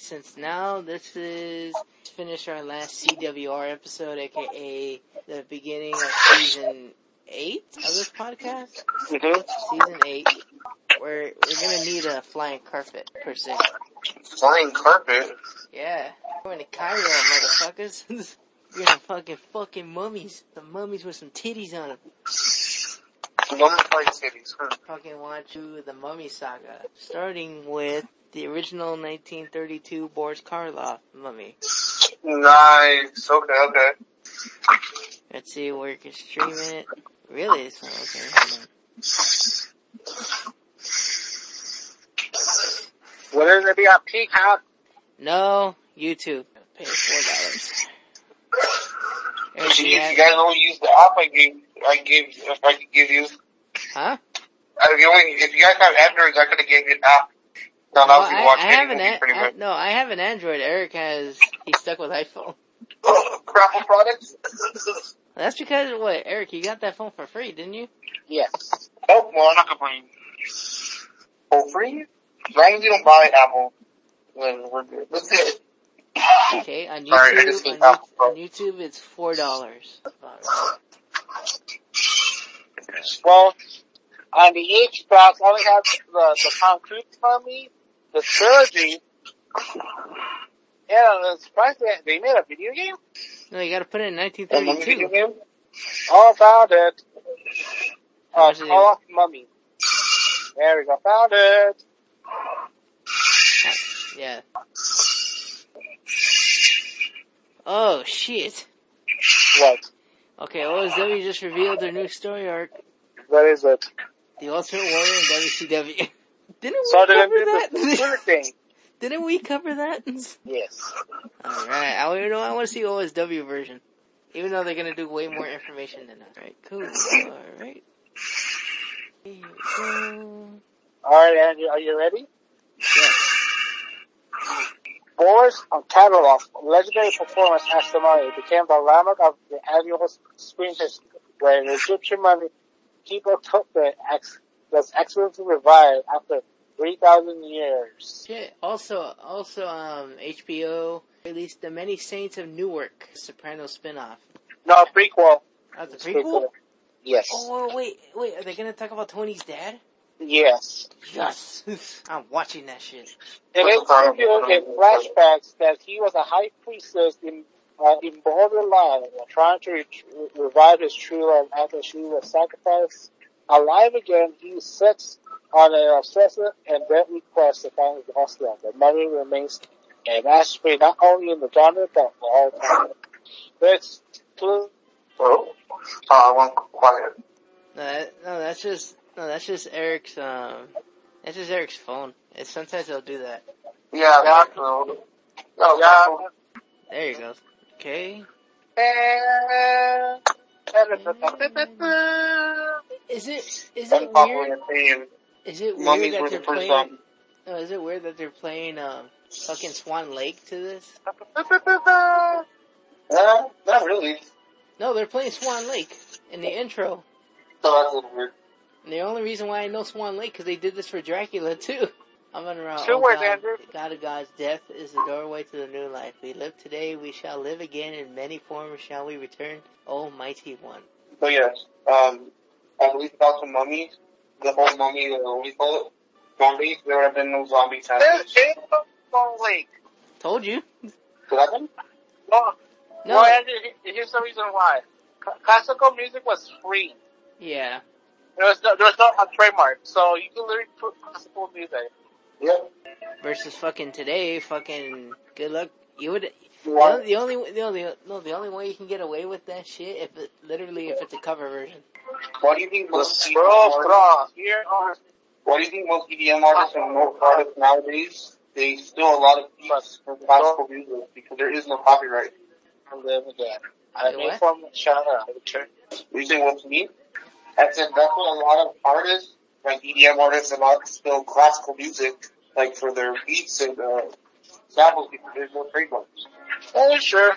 since now this is to finish our last CWR episode, aka the beginning of season 8 of this podcast, Mm-hmm. season 8, we're, we're gonna need a flying carpet, per se. Flying carpet. Yeah, we're going to Cairo, motherfuckers. we're gonna fucking fucking mummies. The mummies with some titties on them. Mummified cities. Huh. fucking watch through the Mummy Saga, starting with the original 1932 Boris Karloff Mummy. Nice. Okay, okay. Let's see where you can stream it. Really, It's not Okay, hold on. What is it be on Peacock? No, YouTube. Pay four dollars. If you, guys only use the app I gave, I gave, if I could give you, Huh? uh, if you only, if you guys have Androids, I could have gave you an app. Now No, now I, watch I have an an- pretty I, much. no, I have an Android. Eric has. He's stuck with iPhone. Crapple products? That's because what? Eric, you got that phone for free, didn't you? Yes. oh, well, I'm not complaining. For free? As long as you don't buy Apple, then we're good. That's it. Okay, on YouTube, Sorry, I just on, Apple on YouTube, it's four dollars. Well, on the Xbox, I only have the, the Tom Cruise Mummy, the trilogy, and I'm surprised they, they made a video game. No, you got to put it in And mummy video 1932. game? All about it. Uh, much is it? Call of Mummy. There we go, found it. Yeah. Oh shit. What? Okay, OSW just revealed their new story arc, What is it? The Ultimate Warrior in WCW. Didn't we So cover that? Didn't we cover that? Yes. Alright, I you know I want to see OSW version. Even though they're gonna do way more information than that. Alright, cool. Alright. Here we go. Alright, Andrew, are you ready? Yeah. Boris Karloff, legendary performance as the mummy, became the landmark of the annual screen history, where the Egyptian mummy people took the ex, was excellently revive after 3,000 years. Shit. Also, also, um, HBO released The Many Saints of Newark, Soprano spinoff. No, prequel. That's a It's prequel? Yes. Oh, wait, wait, wait, are they gonna talk about Tony's dad? Yes. Yes. I'm watching that shit. It is revealed in flashbacks that he was a high priestess in uh, in borderline, trying to re- revive his true love after she was sacrificed. Alive again, he sits on an obsessive and deadly quest to find his lost love. The mummy remains a masterpiece not only in the genre but for all time. Let's clue. Oh, uh, I went quiet. No, that, no, that's just no, that's just Eric's um, that's just Eric's phone. It's sometimes they'll do that. Yeah, Yeah. no. No, Yeah. There you go. Okay. Is it is it weird? opinion. Is it weird that they're the playing? No, is it weird that they're playing um fucking Swan Lake to this? No, not really. No, they're playing Swan Lake in the intro. So that's a little weird. And the only reason why I know Swan Lake because they did this for Dracula too. I'm running around. Two oh God, God of God's death is the doorway to the new life. We live today, we shall live again. In many forms shall we return. Oh, mighty one. So yes, um, at least about some mummies, the whole mummy, uh, what do you call it? Zombies, there would have been no zombie There's sandwiches. James Lake. Told you. So that? No, No. well, Andrew, here's the reason why. Classical music was free. Yeah. There was no, there was no trademark, so you can literally put classical music. Yep. Versus fucking today, fucking good luck. You would. The What? only, the only, the only, no, the only way you can get away with that shit if it, literally if it's a cover version. What do you think most EDM Bro, artists, bro, here are do you think most EDM artists and most artists nowadays, they steal a lot of beats from classical music because there is no copyright? live again. I Wait, made what? from China. Return. You say what's me? I said that's what a lot of artists, like EDM artists, a lot steal classical music, like for their beats and uh, samples because there's no trademarks. Oh, sure.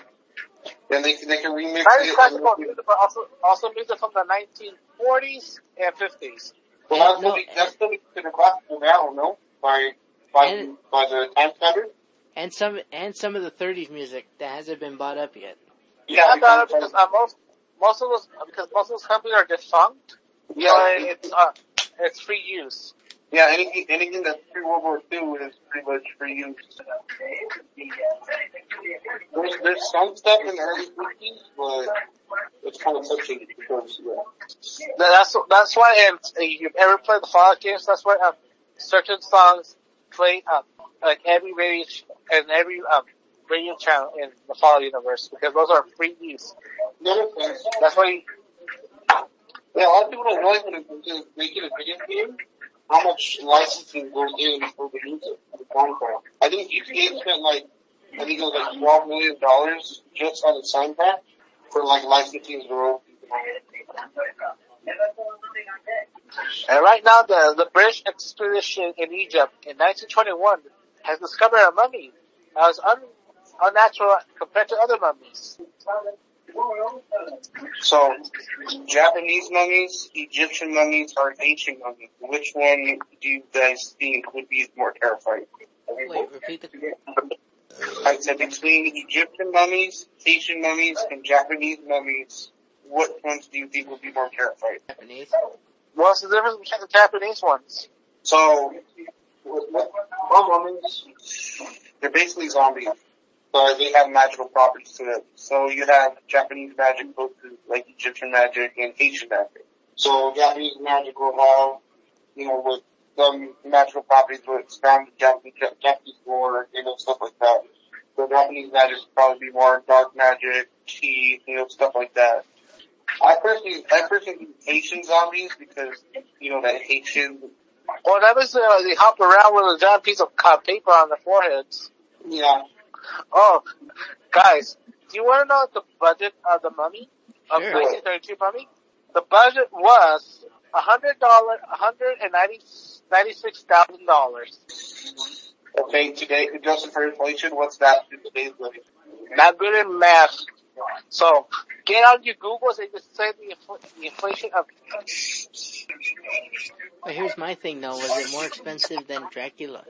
Then they can they can remix Not it. classical music, but also also music from the 1940s and 50s. Well, that's No, still be, that's still be considered classical now, no? By by And- by the time standard. and some and some of the 30s music that hasn't been bought up yet. Yeah, I got it because- because uh, most most of those because most of those companies are defunct. Yeah, but it's uh it's free use. Yeah. Anything anything that's pre World War II is pretty much free use. There's, there's some stuff in the early 50s, but it's kind of touching because yeah. That's that's why and if you've ever played the Fallout games, that's why um certain songs play um like every radio ch- and every um radio channel in the Fallout universe because those are free use. That's why you, yeah, a lot of people don't realize when it comes to making a video game, how much licensing goes in for the music, for the soundtrack. I think GTA spent like, I think it was like twelve million dollars just on the soundtrack for like licensing the royalties. and right now the the British expedition in Egypt in 1921 has discovered a mummy that was un, unnatural compared to other mummies. So, Japanese mummies, Egyptian mummies, or ancient mummies? Which one do you guys think would be more terrifying? Wait, repeat the. I said between Egyptian mummies, Haitian mummies, and Japanese mummies, what ones do you think would be more terrifying? Japanese. What's the difference between the Japanese ones? So, with, with mummies, they're basically zombies. But they have magical properties to them. So you have Japanese magic versus like Egyptian magic and Haitian magic. So Japanese magic will have, you know, with some magical properties will expand the Japanese, Japanese lore, you know, stuff like that. So Japanese magic would probably be more dark magic, tea, you know, stuff like that. I personally, I personally Haitian zombies because, you know, that Haitian, Well, that was uh, they hop around with a giant piece of paper on their foreheads. yeah, Oh, guys, do you want to know the budget of the mummy of Sure. 1932 mummy? The budget was a hundred dollar, a hundred and ninety ninety-six thousand dollars. Okay, today, adjusted for inflation, what's that in today's money? Not good in math. So get on your Googles and just say the, infl- the inflation of. But here's my thing though, was it more expensive than Dracula?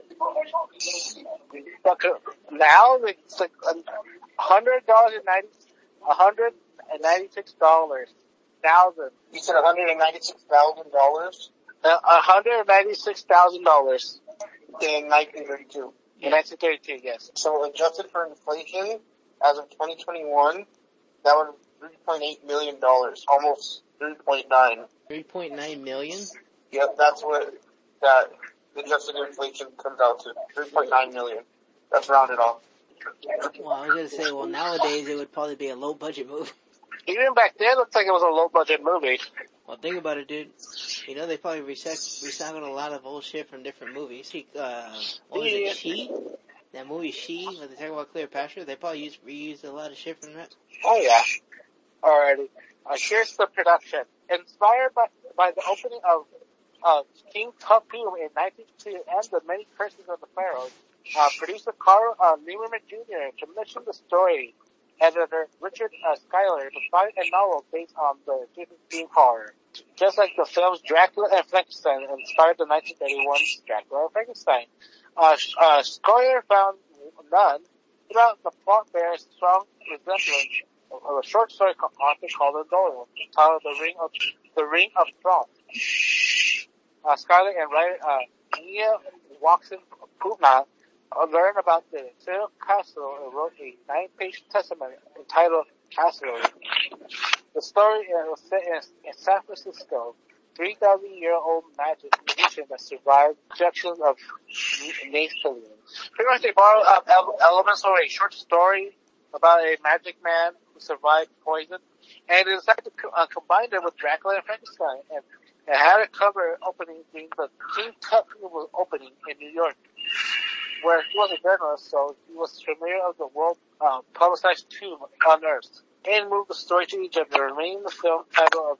But now it's like a hundred dollars and ninety, a hundred and ninety-six dollars thousand. You said $196,000 uh, A hundred and ninety-six thousand dollars in 1932. in 1932. Yes. So adjusted for inflation, as of 2021, that would $3.8 million, almost 3.9. 3.9 million? Yep, that's what that adjusted inflation comes out to. 3.9 million. That's rounded off. Well, I was gonna say, well nowadays it would probably be a low budget movie. Even back then, it looked like it was a low budget movie. Well, think about it, dude. You know they probably recyc- recycled a lot of old shit from different movies. She, uh, what was Yeah. it, She? That movie She, where they talk about Cleopatra, they probably used, reused a lot of shit from that. Oh yeah. Alrighty. Uh, here's the production. Inspired by, by the opening of uh, King Tupum in 1952 and the many curses of the pharaohs, uh, producer Carl uh, Lieberman Jr. commissioned the story. Editor Richard uh, Schuyler to write a novel based on the Stephen King horror. Just like the films Dracula and Frankenstein inspired the 1931 Dracula and Frankenstein. Uh, uh, Schuyler found none. Throughout the plot bears strong resemblance of a short story author called Doyle, titled The Ring of The Ring of Frost. Uh, Schuyler and writer uh, Nia Watson Putna uh, learned about the Cyril Castle and wrote a nine-page testament entitled Castle. The story was set in, in San Francisco. 3,000 year old magic magician that survived injections of naphthalene. Pretty much they borrowed elements from a short story about a magic man who survived poison, and they decided to co- uh, combine it with Dracula and Frankenstein, and, and had it cover opening being the King Tut was opening in New York, where he was a journalist, so he was familiar of the world uh, publicized tomb unearthed, and moved the story to Egypt, and remained the film title of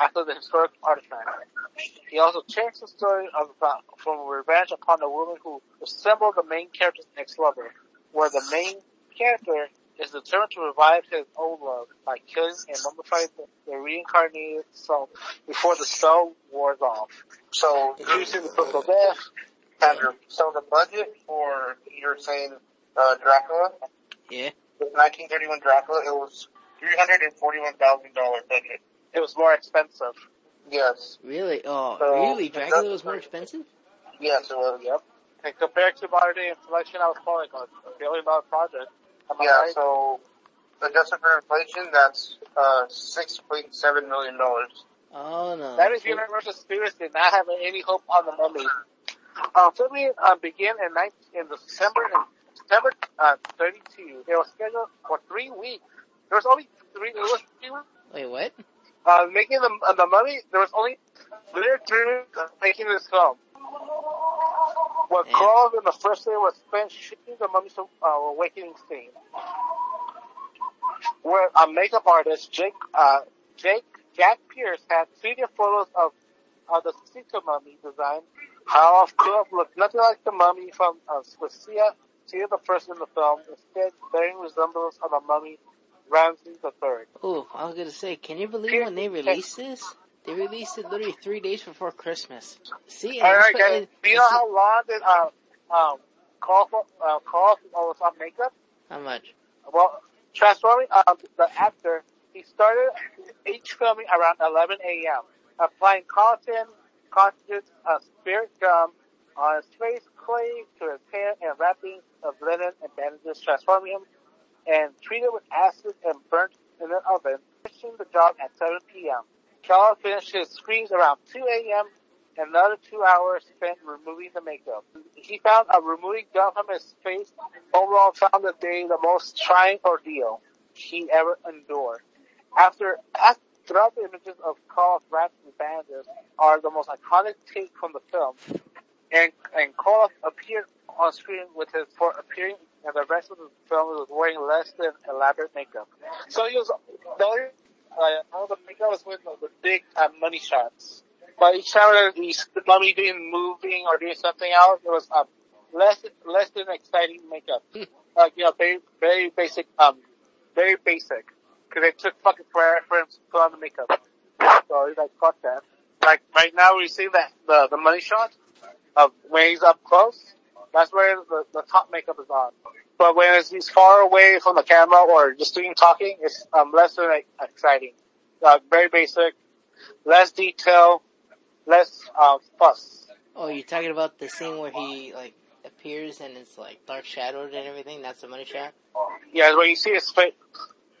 after the historic artifact. He also changed the story of about, from revenge upon a woman who resembled the main character's ex-lover, where the main character is determined to revive his old love by killing and mummifying the, the reincarnated soul before the spell wears off. So, using the book of death, so the budget for, you're saying, uh, Dracula? Yeah. The 1931 Dracula, it was $341,000 budget. It was more expensive. Yes. Really? Oh, So, really? it Dracula was more expensive? Yes, it was. Yep. And compared to modern day inflation, I was calling like a billion dollar project. Am Yeah, right? so adjusted for inflation, that's uh six point seven million dollars. Oh no. That is Universal Studios did not have any hope on the mummy. Uh, filming uh, began in, 19, in December in December uh, 32. It was scheduled for three weeks. There was only three. It was three weeks. Wait, what? Uh, making the uh, the mummy. There was only three weeks of making this film. What Yeah. Carl in the first day was spent shooting the mummy's uh, awakening scene. Where a makeup artist, Jake, uh, Jake, Jack Pierce had studio photos of, of the Sito mummy design. How Philip looked nothing like the mummy from, uh, with Sia, Sia the first in the film, instead bearing resemblance of a mummy Ramses third. Oh, I was gonna say, can you believe when they released this? They released it literally three days before Christmas. See, Alright that's guys, do you know how long did, uh, um, Carl, uh, Carl was on makeup? how much? Well, transforming um, the actor, he started each filming around 11 a.m. Applying cotton, cartridges, uh, spirit gum on his face, clay to his hair, and wrapping of linen and bandages, transforming him and treated with acid and burnt in an oven, finishing the job at 7 p.m. Charles finished his screens around 2 a.m. and another two hours spent removing the makeup. He found a removing gum from his face overall found the day the most trying ordeal he ever endured. After, after throughout the images of Carl wrapped in bandages are the most iconic take from the film, and and Carl appeared on screen with his for appearing, and the rest of the film was wearing less than elaborate makeup. So he was the only uh, all the makeup was with the big uh, money shots. But each time he's mummy doing moving or doing something else, it was um, less less than exciting makeup. like you know, very very basic, um, very basic. Because they took fucking forever for him to put on the makeup. So he's like, fuck that. Like right now, we see that the the money shot of when he's up close. That's where the, the top makeup is on. But when he's far away from the camera or just doing talking, it's um, less than like, exciting. Uh, very basic, less detail, less uh, fuss. Oh, you're talking about the scene where he like appears and it's like dark shadowed and everything. That's the money shot. Yeah, when you see his face,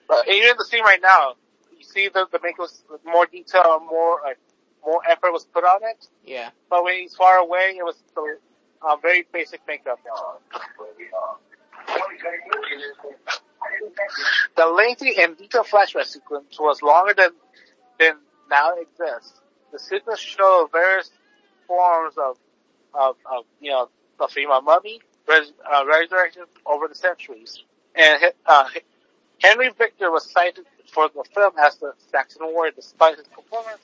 uh, even the scene right now, you see the the makeup was more detail, more like more effort was put on it. Yeah. But when he's far away, it was the uh, very basic makeup. The lengthy and detailed flashback sequence was longer than than now exists. The sequence show various forms of of, of you know the female mummy res, uh, resurrection over the centuries, and uh, Henry Victor was cited for the film as the Saxon warrior, despite his performance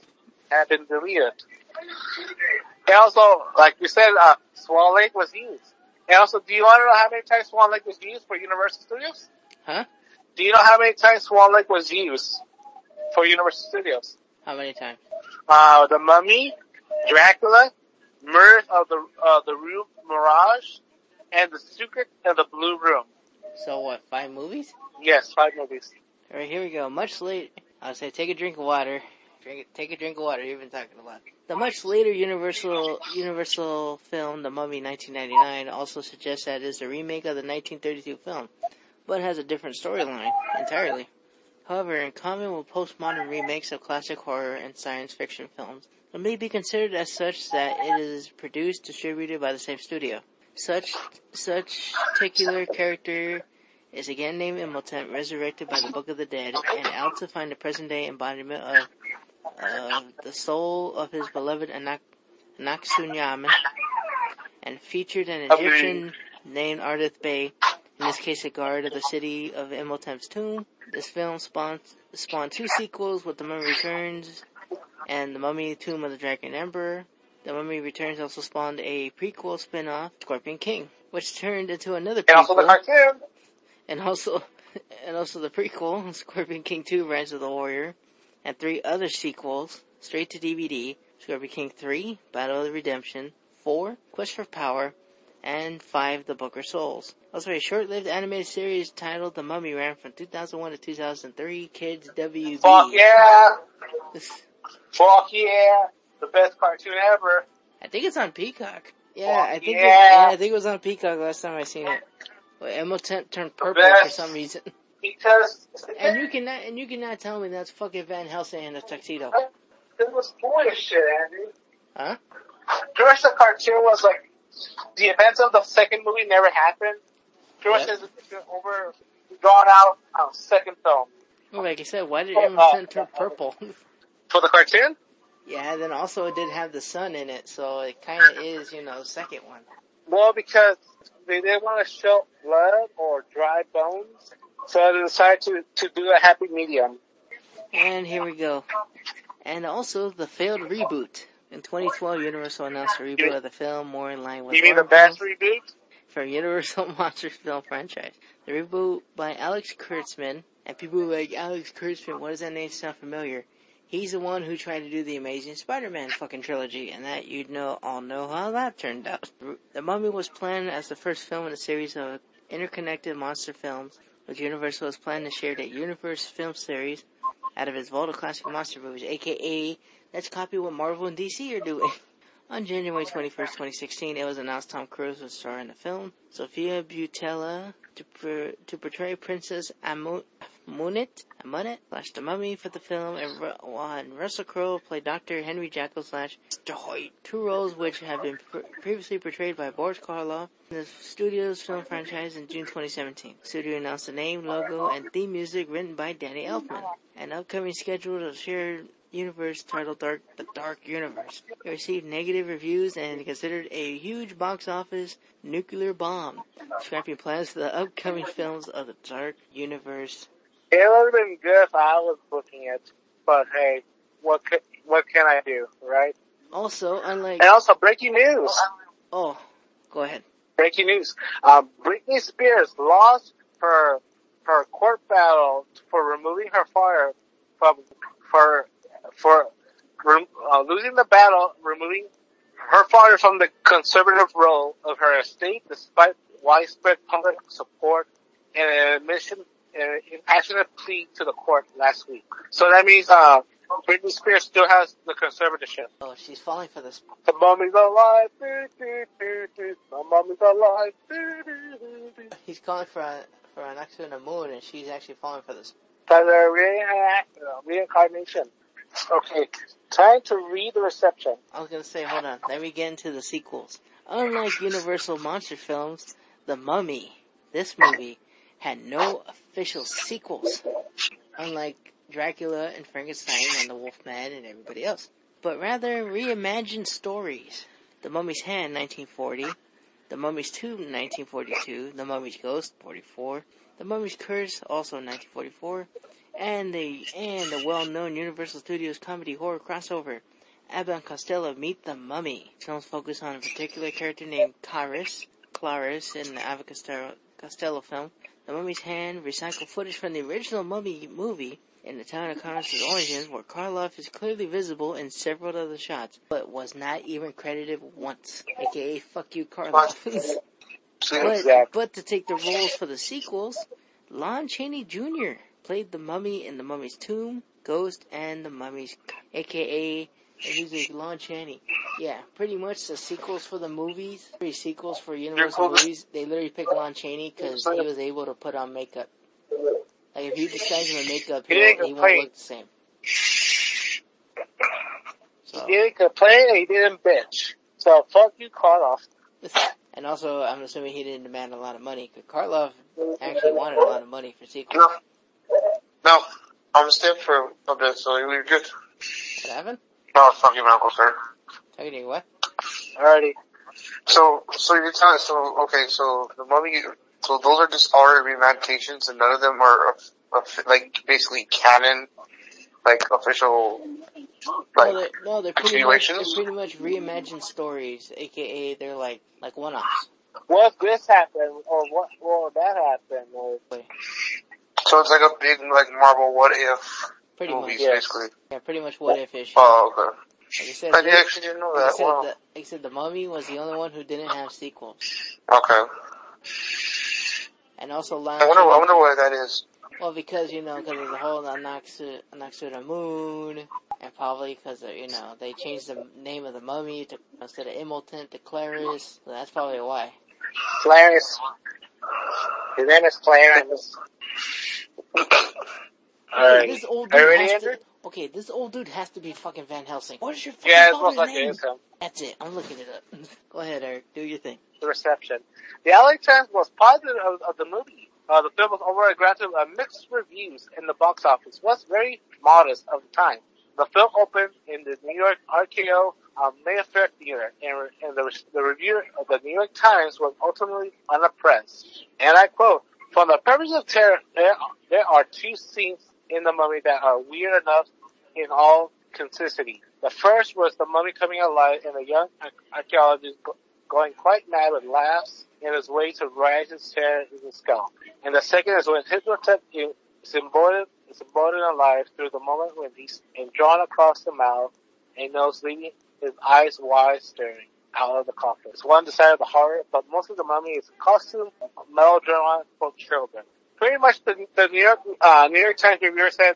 had been deleted. And also, like you said, uh, Swan Lake was used. And also, do you want to know how many times Swan Lake was used for Universal Studios? Huh? Do you know how many times Swan Lake was used for Universal Studios? How many times? Uh, The Mummy, Dracula, Mirth of the, uh, the Room Mirage, and The Secret and the Blue Room. So what? Five movies? Yes, five movies. All right, here we go. Much late. I'll say, take a drink of water. Drink it. Take a drink of water. You've been talking a lot. The much later Universal Universal film, The Mummy, 1999, also suggests that it is a remake of the 1932 film, but has a different storyline entirely. However, in common with postmodern remakes of classic horror and science fiction films, it may be considered as such that it is produced, distributed by the same studio. Such such particular character is again named Imhotep, resurrected by the Book of the Dead, and out to find the present day embodiment of of the soul of his beloved Anak Anaxunyaman, and featured an Egyptian named Ardith Bey, in this case a guard of the city of Imhotep's tomb. This film spawned, spawned two sequels with The Mummy Returns and The Mummy Tomb of the Dragon Emperor. The Mummy Returns also spawned a prequel spin-off, Scorpion King, which turned into another And also the prequel, cartoon. and also, and also the prequel, Scorpion King 2, Rise of the Warrior, and three other sequels, straight to DVD, Scorpion King 3, Battle of the Redemption, 4, Quest for Power, and 5, The Book of Souls. Also a short-lived animated series titled The Mummy ran from 2001 to 2003, Kids WB. Fuck yeah! Fuck yeah! The best cartoon ever. I think it's on Peacock. Yeah, Fuck I think yeah. It, yeah, I think it was on Peacock last time I seen it. Well, Emma t- turned purple for some reason. Because And you cannot and you cannot tell me that's fucking Van Helsing in a tuxedo. it was bullshit, Andy. Huh? Pretty much the cartoon was like the events of the second movie never happened. Much Yep. over drawn out uh, second film Well, like I said, why did Oh, Emma uh, turn purple? for the cartoon. yeah, then also it did have the sun in it, so it kinda is, you know, the second one. Well, because they didn't want to show blood or dry bones, so I decided to to do a happy medium. And here we go. And also the failed reboot. In 2012, Universal announced a reboot of the film more in line with You mean the best reboot? for Universal Monsters film franchise. The reboot by Alex Kurtzman, and people like, Alex Kurtzman, what does that name sound familiar? He's the one who tried to do the Amazing Spider-Man fucking trilogy, and that you'd know all know how that turned out. The Mummy was planned as the first film in a series of interconnected monster films, which Universal was planning to share that Universe film series out of its vault of classic monster movies, aka let's copy what Marvel and DC are doing. On January 21st, 2016, it was announced Tom Cruise would star in the film. Sofia Boutella to, to portray Princess Amu- Amunet, Amunet slash the Mummy for the film, and, Ru- Russell Crowe played Dr. Henry Jekyll slash Hoyt. Two roles which have been pr- previously portrayed by Boris Karloff in the studio's film franchise in June 2017. The studio announced the name, logo, and theme music written by Danny Elfman. An upcoming schedule of shared universe titled Dark, The Dark Universe. It received negative reviews and considered a huge box office nuclear bomb, scrapping plans for the upcoming films of the Dark Universe. It would have been good if I was booking it, but hey, what ca what can I do, right? Also, unlike, And also, breaking news. oh, go ahead. Breaking news. Um, Britney Spears lost her her court battle for removing her father from for for rem, uh, losing the battle, removing her father from the conservative role of her estate, despite widespread public support and an admission an impassionate plea to the court last week. So that means uh, Britney Spears still has the conservatorship. Oh, she's falling for this. The mummy's alive. doo, doo. The mummy's alive. doo, doo, doo, doo. He's calling for a, for an accident moon, and she's actually falling for this. For the uh, reincarnation. Okay, time to read the reception. I was gonna say, hold on, let me get into the sequels. Unlike Universal monster films, The Mummy, this movie, had no official sequels. Unlike Dracula and Frankenstein and the Wolfman and everybody else. But rather reimagined stories. The Mummy's Hand, 1940. The Mummy's Tomb, 1942. The Mummy's Ghost, 44. The Mummy's Curse, also 1944. And the, and the well-known Universal Studios comedy horror crossover, Abbott and Costello Meet the Mummy. Films focus on a particular character named Clarice, Claris in the Abbott Costello film. The Mummy's Hand recycled footage from the original Mummy movie in the town of Carlos's origins where Karloff is clearly visible in several of the shots, but was not even credited once. AKA, fuck you, Karloff. but, but to take the roles for the sequels, Lon Chaney Jr. played the mummy in The Mummy's Tomb, Ghost, and The Mummy's, aka, he's like Lon Chaney. Yeah, pretty much the sequels for the movies, three sequels for Universal movies, they literally picked Lon Chaney because he was able to put on makeup. Like if you disguise him in makeup, he, He won't, he won't look the same. He So, didn't complain and he didn't bitch. So fuck you, Karloff. and also, I'm assuming he didn't demand a lot of money because Karloff actually wanted a lot of money for sequels. No. No. I'm stiff for a bit, so you're good. What happened? No, fuck you, Uncle Sir. Talking to you what? Alrighty. So, so you're telling, so, okay, so the mummy, so those are just our reimaginetions and none of them are, of, of, like, basically canon, like, official, like, no, they're, no, they're pretty much they're pretty much reimagined stories, aka they're like like one-offs. What if this happened, or what will that happened, or so it's like a big, like, Marvel what if Pretty movies, much, basically. yeah, pretty much what if issue. Oh, okay. Like I said, I actually didn't know that. said, Wow. the, said, the Mummy was the only one who didn't have sequels, Okay. and also Lion I wonder. King- I wonder why that is. Well, because you know, because of the whole Anaxu Anaxuda Moon, and probably because you know they changed the name of the mummy to instead of Imhotep to Clarice. So that's probably why. Clarence. His name is Clarence. This old dude ready, has to. Okay, this old dude has to be fucking Van Helsing. What is your fucking Yeah, father's most name? That's it. I'm looking it up. Go ahead, Eric. Do your thing. The reception. The LA Times was positive of, of the movie. Uh, the film was overall granted uh, mixed reviews in the box office. Was very modest of the time. The film opened in the New York RKO um, Mayfair Theater, and, and the, the reviewer of the New York Times was ultimately unimpressed. And I quote, "From the purpose of terror, there, there are two scenes in the mummy that are weird enough in all consistency. The first was the mummy coming alive and a young archaeologist going quite mad with laughs in his way to rise his hair in his skull. And the second is when Hypnotep is embodied, is embodied alive through the moment when he's drawn across the mouth and nose leaving his eyes wide staring out of the coffin. It's one of the horror, but most of the mummy is costume melodrama for children. Pretty much the, the New York, uh, New York Times reviewer said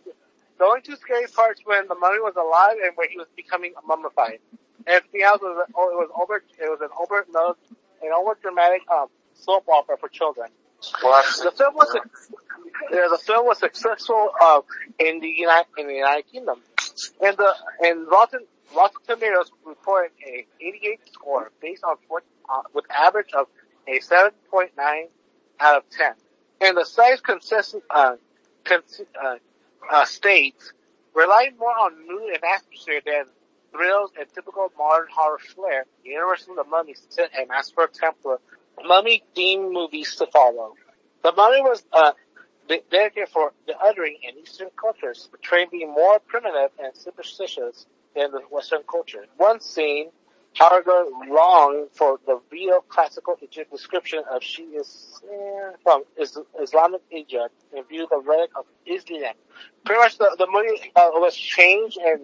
the only two scary parts when the mummy was alive and when he was becoming mummified. Everything else was oh, it was over it was an over an over dramatic um soap opera for children. Well, The film was yeah, the film was successful uh, in the United in the United Kingdom, and the and Rotten Rotten Tomatoes reported a 88 score based on four, uh, with average of a 7.9 out of 10, and the site's consistent uh, cons- uh, uh, states relying more on mood and atmosphere than thrills and typical modern horror flair. Universal The Mummy set and asked for a mummy themed movies to follow. The mummy was uh, dedicated for the uttering in Eastern cultures, portraying being more primitive and superstitious than the Western culture. One scene, however, long for the real classical Egyptian description of she is eh, from is, Islamic Egypt and view the relic of Islam. Pretty much the, the movie uh, was changed and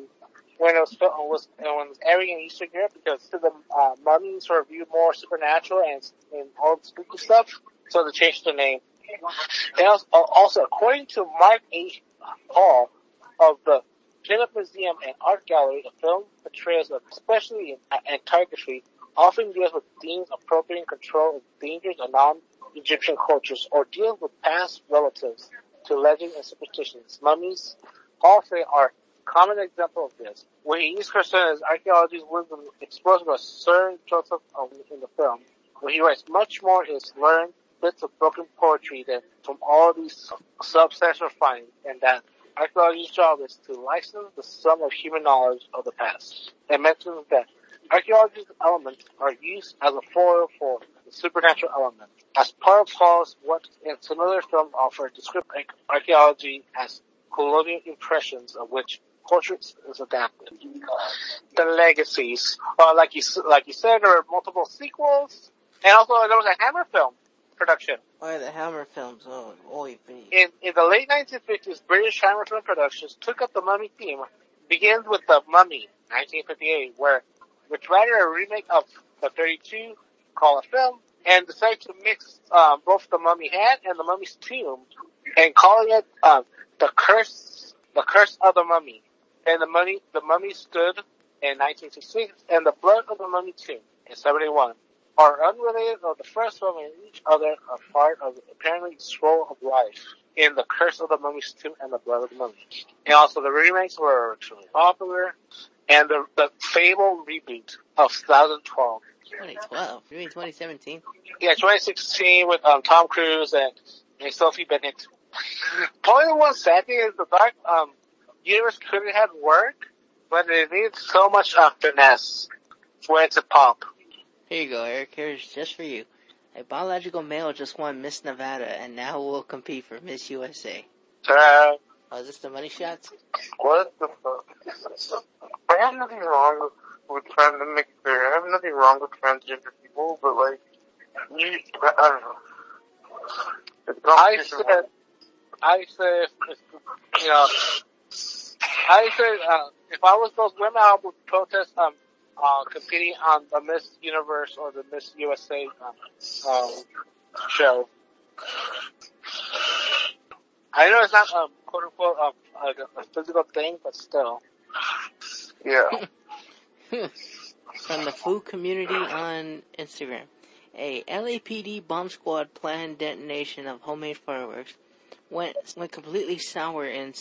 when it was was when it was airing in Eastern Europe because to the uh, mummies were viewed more supernatural and and all the spooky stuff, so they changed the name. And also, also according to Mark H. Hall of the Plymouth Museum and Art Gallery, the film portrayals, of- especially in a- often deals with themes appropriating control of dangers of non-Egyptian cultures or deals with past relatives to legends and superstitions. Mummies also are common example of this, where he is concerned as archaeology's wisdom exposed by Sir Joseph in the film, where he writes much more is learned bits of broken poetry than from all these substantial finds, and that archaeology's job is to license the sum of human knowledge of the past. And mentions that archaeology's elements are used as a foil for the supernatural element. As part of Paul's what in similar films offer descript archaeology as colonial impressions of which portraits is adapted. The legacies, uh, like you like you said, there were multiple sequels, and also there was a Hammer film production. Oh, the Hammer films. Oh, oy vey. In in the late 1950s, British Hammer Film Productions took up the Mummy theme. Begins with the Mummy, 1958, where which rather a remake of the 32 called a film, and decided to mix um, both the Mummy Head and the Mummy's Tomb, and calling it um, the Curse, the Curse of the Mummy. And the Mummy, the Mummy stood in 1966, and the Blood of the Mummy Tomb in 71 are unrelated of the first film and each other are part of the apparently scroll of life in the Curse of the Mummy's Tomb and the Blood of the Mummy. And also the remakes were extremely popular, and the, the Fable reboot of 2012. 2012. You mean 2017? Yeah, 2016 with um, Tom Cruise and, and Sophie Bennett. Probably the one sad thing is the Dark um, Universe couldn't have worked, but it needs so much uh, finesse for it to pop. Here you go, Eric. Here's just for you. A biological male just won Miss Nevada and now will compete for Miss USA. Uh, Oh, is this the money shots? What the fuck? I have nothing wrong with, with trying to make it clear. I have nothing wrong with transgender people, but like, you, I, I don't know. It's I competition. said, I said, you know, I said, uh, if I was those women, I would protest, um, uh, competing on the Miss Universe or the Miss USA, um, um, show. I know it's not, um, quote unquote, um, a, a physical thing, but still. Yeah. From the food community on Instagram. A LAPD bomb squad planned detonation of homemade fireworks went, went completely sour in,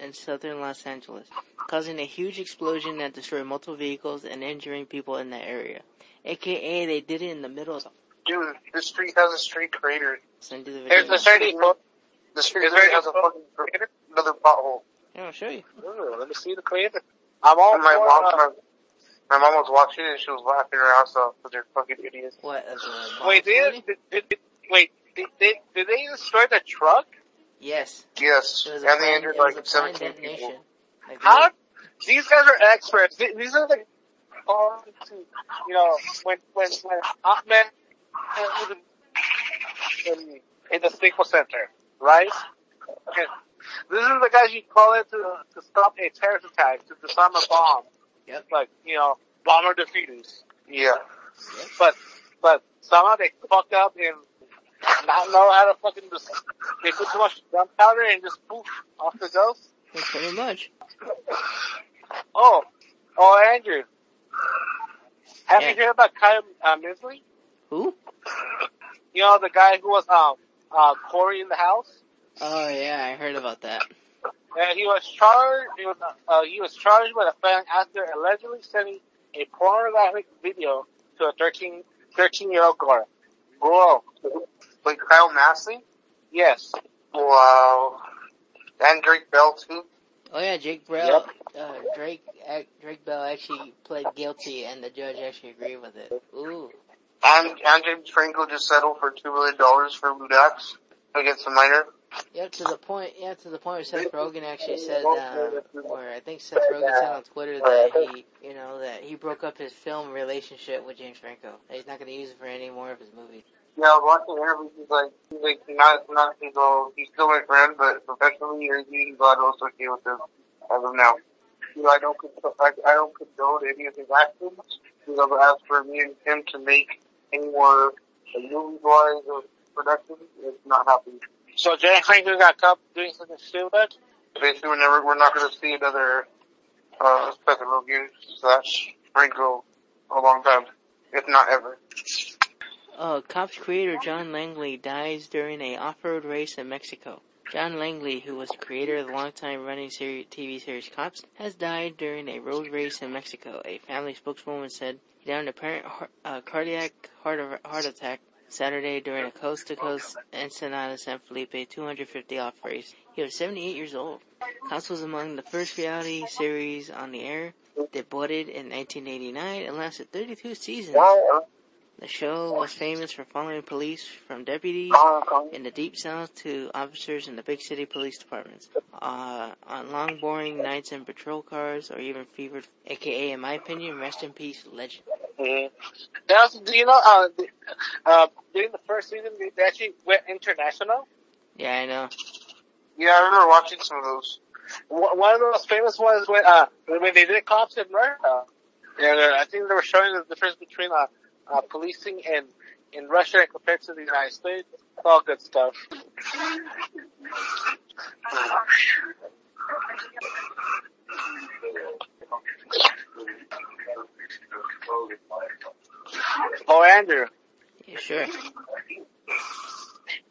in southern Los Angeles, causing a huge explosion that destroyed multiple vehicles and injuring people in the area. AKA, they did it in the middle of the Dude, the street has a street crater. Send you the There's video. a thirty foot. The street has a a fucking crater, another pothole. Yeah, I'll show you. Ooh, let me see the crater. I'm all my mom, my, my mom was watching it and she was laughing her ass off because they're fucking idiots. What, as a bomb Wait, did, did, did, did wait, did, did, did they destroy the truck? Yes. Yes, and a they injured like 17 people. How? These guys are experts. These are the, you know, when, when, when Ahmed in, in the Staples Center, right? And this is the guys you call it to, to stop a terrorist attack, to disarm a bomb. Yep. Like, you know, bomber defeaters. Yeah. But, but somehow they fucked up and not know how to fucking just, they put too much gunpowder and just poof, off the goes. Yeah, pretty much. Oh, oh, Andrew. Have Yeah. you heard about Kyle uh, Misley? Who? You know, the guy who was, um, uh, Corey in the house? Oh yeah, I heard about that. And he was charged, he was, uh, he was charged with a felony after allegedly sending a pornographic video to a 13, 13 year old girl. Girl. Like Kyle Massey? Yes. Wow. And Drake Bell too? Oh yeah, Jake Bell, uh, Drake, Drake Bell actually pled guilty, and the judge actually agreed with it. Ooh. And, and James Franco just settled for $2 million for Budax against a minor. Yeah, to the point. Yeah, to the point where Seth Rogen actually said, uh, or I think Seth Rogen said on Twitter that he, you know, that he broke up his film relationship with James Franco. That he's not going to use it for any more of his movies. Yeah, I was watching interviews. He's like, he's like, not, not, he's all, he's still my friend, but professionally, he's not also okay with this as of now. You know, I don't, I, I don't condone any of his actions. He's ever asked for me and him to make any more like, movies wise or productions. It's not happening. So James Franco got caught doing something stupid? Basically, we're never, we're not going to see another, uh, Rogen slash Franco a long time, if not ever. Uh, Cops creator John Langley dies during a off-road race in Mexico. John Langley, who was the creator of the long-time running TV series Cops, has died during a road race in Mexico. A family spokeswoman said he died of an apparent heart, uh, cardiac heart, heart attack Saturday during a coast-to-coast Ensenada San Felipe 250 off race. He was 78 years old. Cops was among the first reality series on the air, debuted in 1989 and lasted 32 seasons. The show was famous for following police from deputies in the deep south to officers in the big city police departments, uh, on long boring nights in patrol cars or even fevered, aka in my opinion, rest in peace, legend. That's, do you know, uh, uh, during the first season, they actually went international. Yeah, I know. Yeah, I remember watching some of those. One of the most famous ones when, uh, when they did cops in. And uh, I think they were showing the difference between, uh, uh, policing in, in Russia compared to the United States. It's all good stuff. Oh, Andrew, Yeah, sure.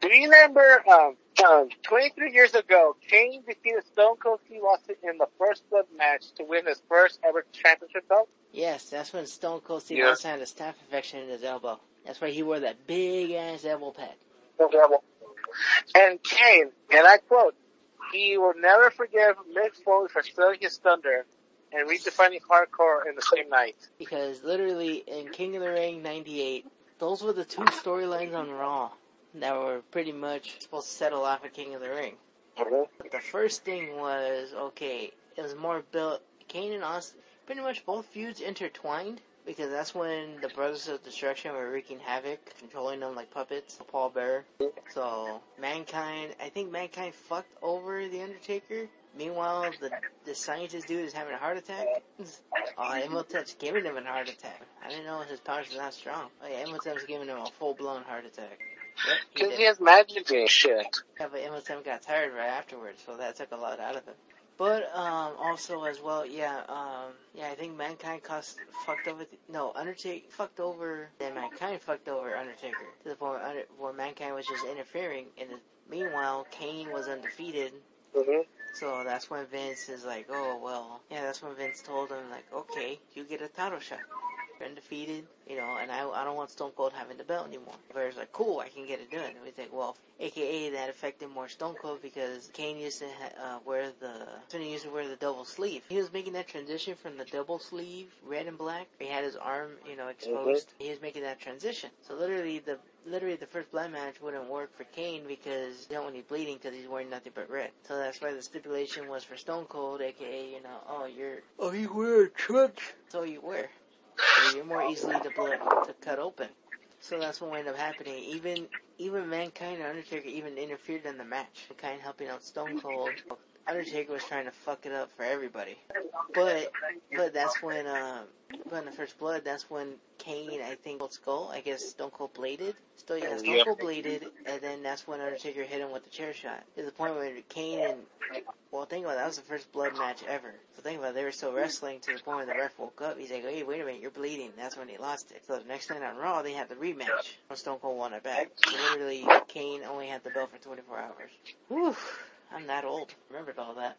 do you remember, um, um, 23 years ago, Kane defeated Stone Cold Steve Austin in the first blood match to win his first ever championship belt? Yes, that's when Stone Cold Steve Yeah. Austin had a staph infection in his elbow. That's why he wore that big ass elbow pad. And Kane, and I quote, he will never forgive Mick Foley for stealing his thunder and redefining hardcore in the same night. Because literally in King of the Ring 98, those were the two storylines on Raw that were pretty much supposed to settle off at King of the Ring. Mm-hmm. But the first thing was, okay, it was more built, Kane and Austin, pretty much both feuds intertwined, because that's when the Brothers of Destruction were wreaking havoc, controlling them like puppets, Paul Bearer. So, Mankind, I think Mankind fucked over The Undertaker, Meanwhile, the the scientist dude is having a heart attack. Oh, Imhotep's giving him a heart attack. I didn't know his powers were that strong. Oh yeah, Imhotep's giving him a full blown heart attack. Yep, he Cause did. he has magic and shit. Yeah, but Imhotep got tired right afterwards, so that took a lot out of him. But um, also as well, yeah, um, yeah, I think mankind cost fucked over. The, no, Undertaker fucked over. Then mankind fucked over Undertaker to the point where, under, where mankind was just interfering. And the, meanwhile, Kane was undefeated. hmm So that's when Vince is like, oh well, yeah, that's when Vince told him like, okay, you get a title shot. Undefeated, you know, and I, I don't want Stone Cold having the belt anymore. Whereas like, cool, I can get it done. And we think, well, AKA that affected more Stone Cold because Kane used to ha- uh, wear the, he used to wear the double sleeve. He was making that transition from the double sleeve, red and black. He had his arm, you know, exposed. He was making that transition. So literally the, literally the first blood match wouldn't work for Kane because you don't want him bleeding because he's wearing nothing but red. So that's why the stipulation was for Stone Cold, aka, you know, oh, you're, oh, you wear a trench. So you wear. You're more easily to blood, to cut open. So that's what ended up happening. Even even Mankind and Undertaker even interfered in the match. Mankind helping out Stone Cold. Undertaker was trying to fuck it up for everybody. But but that's when uh but in the first blood that's when Kane I think Cold Skull, I guess Stone Cold bladed. Still yeah, Stone Cold bladed and then that's when Undertaker hit him with the chair shot. To the point where Kane and well think about it, that was the first blood match ever. So think about it, they were still wrestling to the point where the ref woke up. He's like, Hey, wait a minute, you're bleeding. That's when he lost it. So the next night on Raw they had the rematch. When Stone Cold won it back. So literally Kane only had the belt for twenty four hours. Whew. I'm that old. Remembered all that.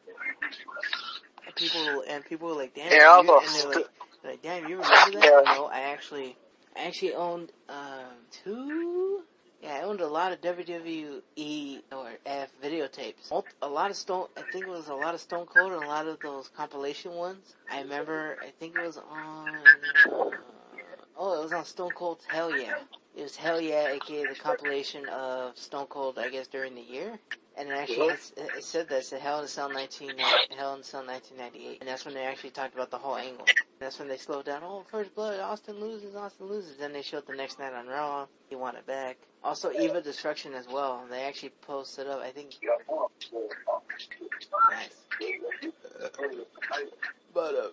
And people and people were like, "Damn!" Yeah, you, and they're like, they're like, "Damn, you remember that?" No, I actually, I actually owned um, two. Yeah, I owned a lot of WWE or F videotapes. A lot of Stone. I think it was a lot of Stone Cold and a lot of those compilation ones. I remember. I think it was on. Uh, oh, it was on Stone Cold's Hell Yeah. It was Hell Yeah, aka the compilation of Stone Cold, I guess, during the year. And it actually has, it said this it said Hell in a Cell 19, Hell in a Cell 1998. And that's when they actually talked about the whole angle. That's when they slowed down. Oh, first blood, Austin loses, Austin loses. Then they showed the next night on Raw. He won it back. Also, Eve of Destruction as well. They actually posted up, I think, nice. But, uh,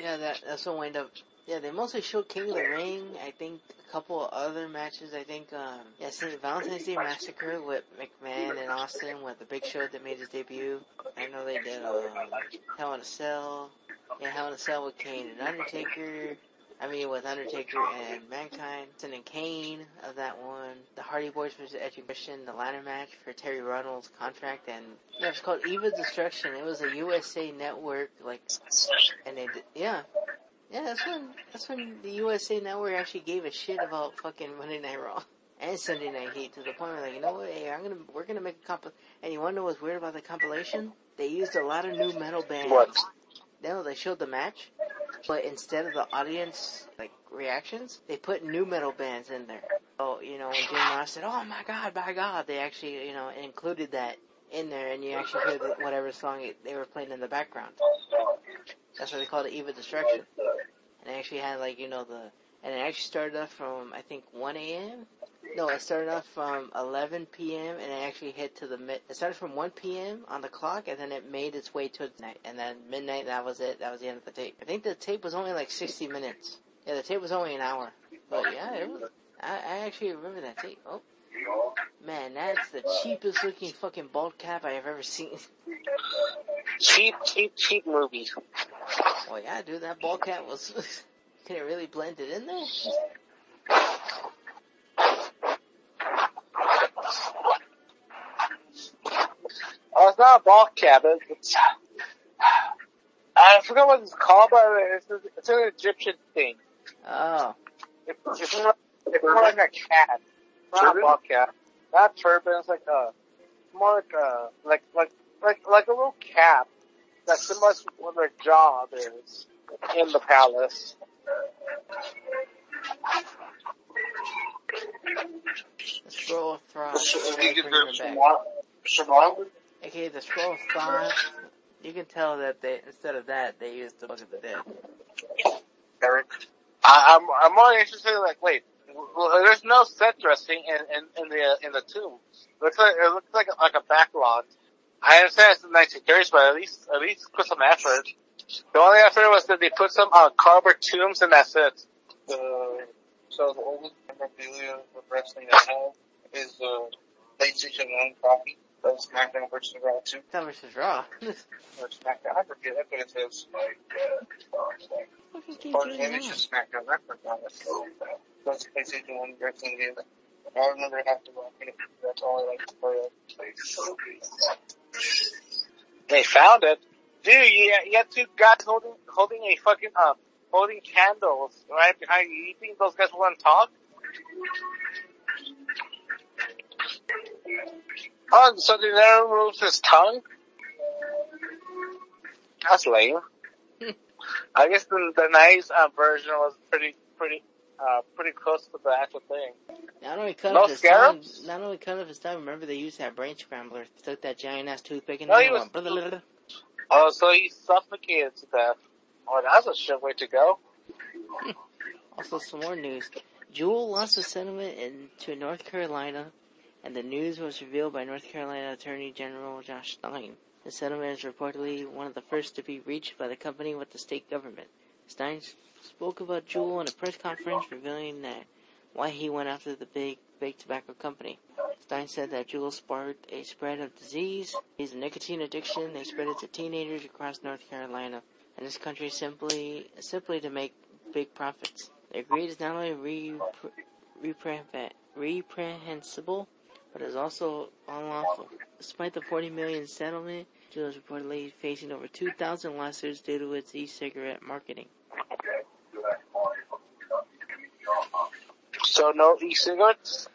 yeah, that, that's what wound up yeah, they mostly showed King of the Ring. I think a couple other matches. I think, um, yeah, St. Valentine's Day Massacre with McMahon and Austin with the Big Show that made his debut. I know they did, um, Hell in a Cell. Yeah, Hell in a Cell with Kane and Undertaker. I mean, with Undertaker and Mankind. And Kane of that one. The Hardy Boys versus Edge Christian, the ladder match for Terri Runnels' contract. And, yeah, it's called Eve of Destruction. It was a USA Network, like, and they did, yeah. Yeah, that's when that's when the USA Network actually gave a shit about fucking Monday Night Raw and Sunday Night Heat to the point where like, you know what, hey, I'm gonna we're gonna make a comp. And you wanna know what's weird about the compilation? They used a lot of nu metal bands. What? No, they showed the match, but instead of the audience like reactions, they put nu metal bands in there. Oh, you know, when Jim Ross said, "Oh my God, by God," they actually you know included that in there, and you actually hear the, whatever song it, they were playing in the background. That's why they called it Eve of Destruction. And it actually had like, you know, the, and it actually started off from, I think, 1 a.m.? No, it started off from 11 p.m. and it actually hit to the mid, it started from 1 p.m. on the clock and then it made its way to midnight. And then midnight, that was it. That was the end of the tape. I think the tape was only like 60 minutes. Yeah, the tape was only an hour. But yeah, it was, I, I actually remember that tape. Oh. Man, that's the cheapest looking fucking bald cap I have ever seen. Cheap, cheap, cheap movie. Oh yeah, dude, that ball cap was. Can it really blend it in there? Oh, it's not a ball cap. It's, it's I forgot what it's called, but it's, it's an Egyptian thing. Oh, It, it's, more, it's more like a cat. It's not a Turban? ball cap. Not turban. It's like a more like a like like like like a little cap that symbolizes what their job is in the palace. the scroll of Thoth. So, They you bring get it the back. Shema- Shema? Okay, the scroll of Thoth. You can tell that they instead of that they used the book of the dead. Eric. I, I'm I'm more interested. in Like, wait, well, there's no set dressing in in, in the in the tomb. It looks like it looks like a, like a backlot. I understand it's the 1930s, but at least at least put some effort. The only effort was that they put some uh, cardboard tombs and that's it. The, so the oldest memorabilia of wrestling I have is the PlayStation 1 copy of SmackDown vs. Raw 2. That versus Raw. Or SmackDown, I forget, that's what it says. Fucking keep Or doing maybe it's that. just SmackDown, I forgot. That's the PlayStation 1 wrestling game. I remember having to watch it. That's all I like to play. They found it. Dude, you, you had two guys holding holding a fucking uh holding candles right behind you. You think those guys want to talk? Oh, so they never removed his tongue? That's lame. I guess the the nice uh, version was pretty pretty uh pretty close to the actual thing. Not only cut No off his tongue, not only cut off his tongue, remember they used that brain scrambler. Took that giant ass toothpick and No, he was- went. Oh, so he suffocated to death. Oh, that's a shit way to go. Also, some more news. Juul lost a settlement in, to North Carolina, and the news was revealed by North Carolina Attorney General Josh Stein. The settlement is reportedly one of the first to be reached by the company with the state government. Stein spoke about Juul in a press conference, revealing that why he went after the big big tobacco company. Stein said that Juul sparked a spread of disease, is a nicotine addiction. They spread it to teenagers across North Carolina and this country simply simply to make big profits. The agreed is not only repre- reprehensible, but is also unlawful. Despite the 40 million settlement, Jill is reportedly facing over 2,000 lawsuits due to its e-cigarette marketing. So no e-cigarettes?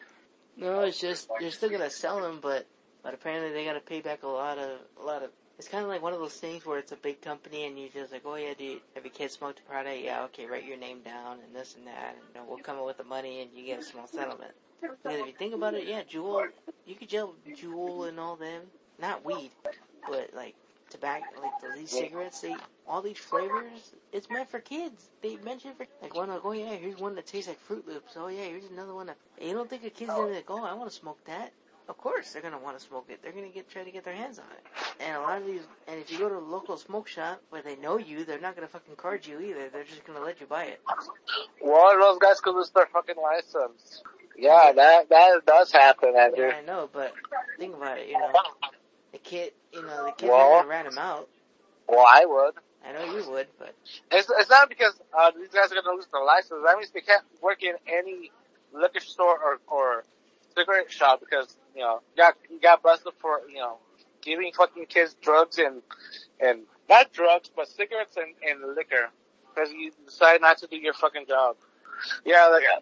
No, it's just they're still gonna sell them, but but apparently they gotta pay back a lot of a lot of. It's kind of like one of those things where it's a big company and you just like, oh yeah, dude, have your kid smoked a product? Yeah, okay, write your name down and this and that, and you know, we'll come up with the money and you get a small settlement. Because if you think about it, yeah, Juul, you could jail Juul and all them, not weed, but like tobacco, like these cigarettes, they all these flavors. It's meant for kids. They mention for like one like, oh yeah, here's one that tastes like Fruit Loops. Oh yeah, here's another one that you don't think a kid's gonna be oh. like, oh, I want to smoke that. Of course, they're gonna want to smoke it. They're gonna get try to get their hands on it. And a lot of these, and if you go to a local smoke shop where they know you, they're not gonna fucking card you either. They're just gonna let you buy it. Well, those guys could lose their fucking license. Yeah, that that does happen, Andrew. Yeah, I know, but think about it. You know, the kid, you know, the kid's Well- rat him out. Well, I would. I know you would, but It's it's not because uh, these guys are gonna lose their license. That means they can't work in any liquor store or or cigarette shop because you know you got you got busted for you know giving fucking kids drugs and and not drugs but cigarettes and, and liquor because you decide not to do your fucking job. Yeah, like uh,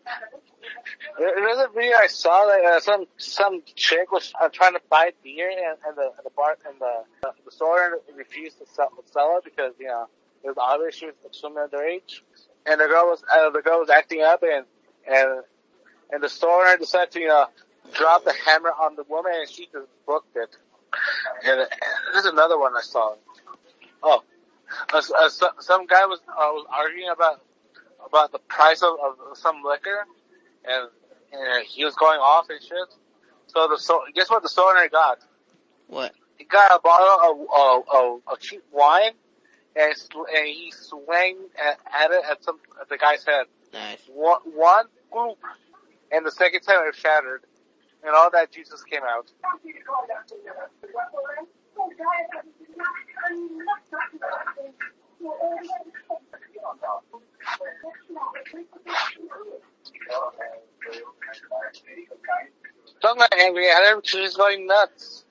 there- there's a video I saw that uh, some some chick was uh, trying to buy beer and, and the and the bar and the the store refused to sell, sell it because you know it was obvious she was extremely underage, and the girl was uh, the girl was acting up and and and the store decided to you know drop the hammer on the woman and she just booked it. And, and there's another one I saw. Oh, uh, uh, so, some guy was uh, was arguing about about the price of, of some liquor, and, and he was going off and shit. So the so guess what the store owner got? what? He got a bottle of of cheap wine, and and he swung at, at it at some at the guy's head. Nice. One one and the second time it shattered, and all that Jesus came out. Don't get angry at her. She's going nuts.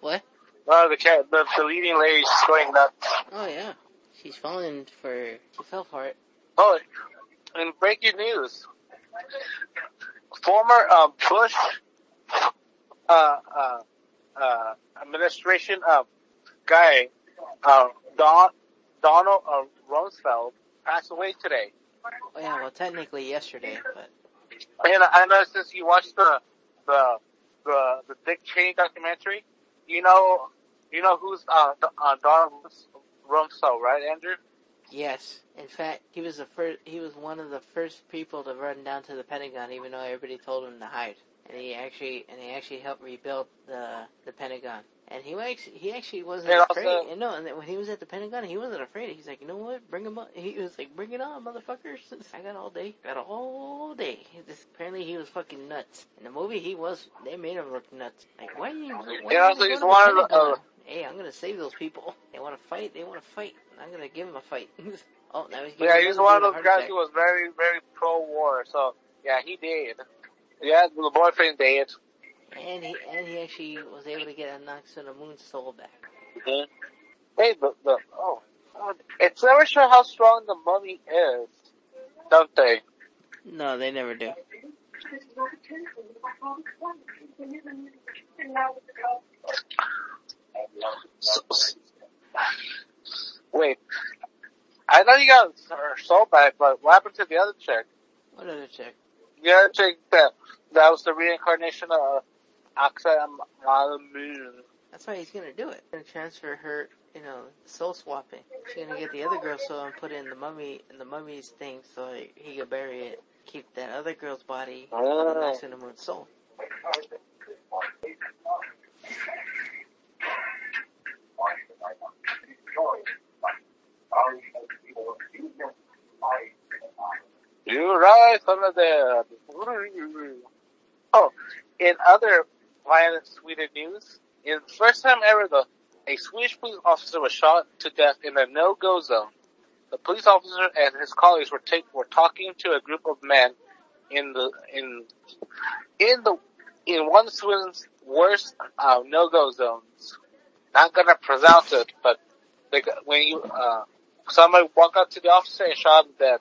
What? Oh, the cat, the, the leading lady, she's going nuts. Oh yeah, she's falling for. She fell for it. Oh, and breaking news, former uh, Bush uh, uh, uh, administration uh, guy uh, Don Donald uh, Rumsfeld passed away today. Oh yeah, well technically yesterday, but And I know since you watched the the the, the Dick Cheney documentary, you know you know who's uh, uh Donald Rumsfeld, right, Andrew? yes, in fact, he was the first. He was one of the first people to run down to the Pentagon, even though everybody told him to hide. And he actually and he actually helped rebuild the the Pentagon. And he actually, he actually wasn't And afraid. also- and no, and when he was at the Pentagon, he wasn't afraid. He's like, you know what? Bring him up. He was like, bring it on, motherfuckers. I got all day. Got all day. This, apparently he was fucking nuts. In the movie, he was, they made him look nuts. Like, why are you, why Yeah, also he's one of the- uh, Hey, I'm gonna save those people. They want to fight. They want to fight. I'm gonna give them a fight. oh, now he's Yeah, he's one of those guys attack. who was very, very pro-war. So yeah, he did. Yeah, the boyfriend did. And he and he actually was able to get a Anck-es-en-Amon soul back. hmm Hey, but, the oh, it's never sure how strong the mummy is, don't they? No, they never do. So, wait, I know you got her soul back, but what happened to the other chick? What other chick? The other chick that that was the reincarnation of Moon. That's why he's gonna do it. Gonna transfer her, you know, soul swapping. She's gonna get the other girl's soul and put it in the mummy in the mummy's thing so he can bury it. Keep that other girl's body with the Oh. Anck-es-en-Amon soul. You're right, son of the. Oh, in other violent Sweden news, in the first time ever, though, a Swedish police officer was shot to death in a no-go zone. The police officer and his colleagues were take, were talking to a group of men in the in in the in one of Sweden's worst uh, no-go zones. Not gonna pronounce it, but they, when you uh, somebody walked up to the officer and shot him dead.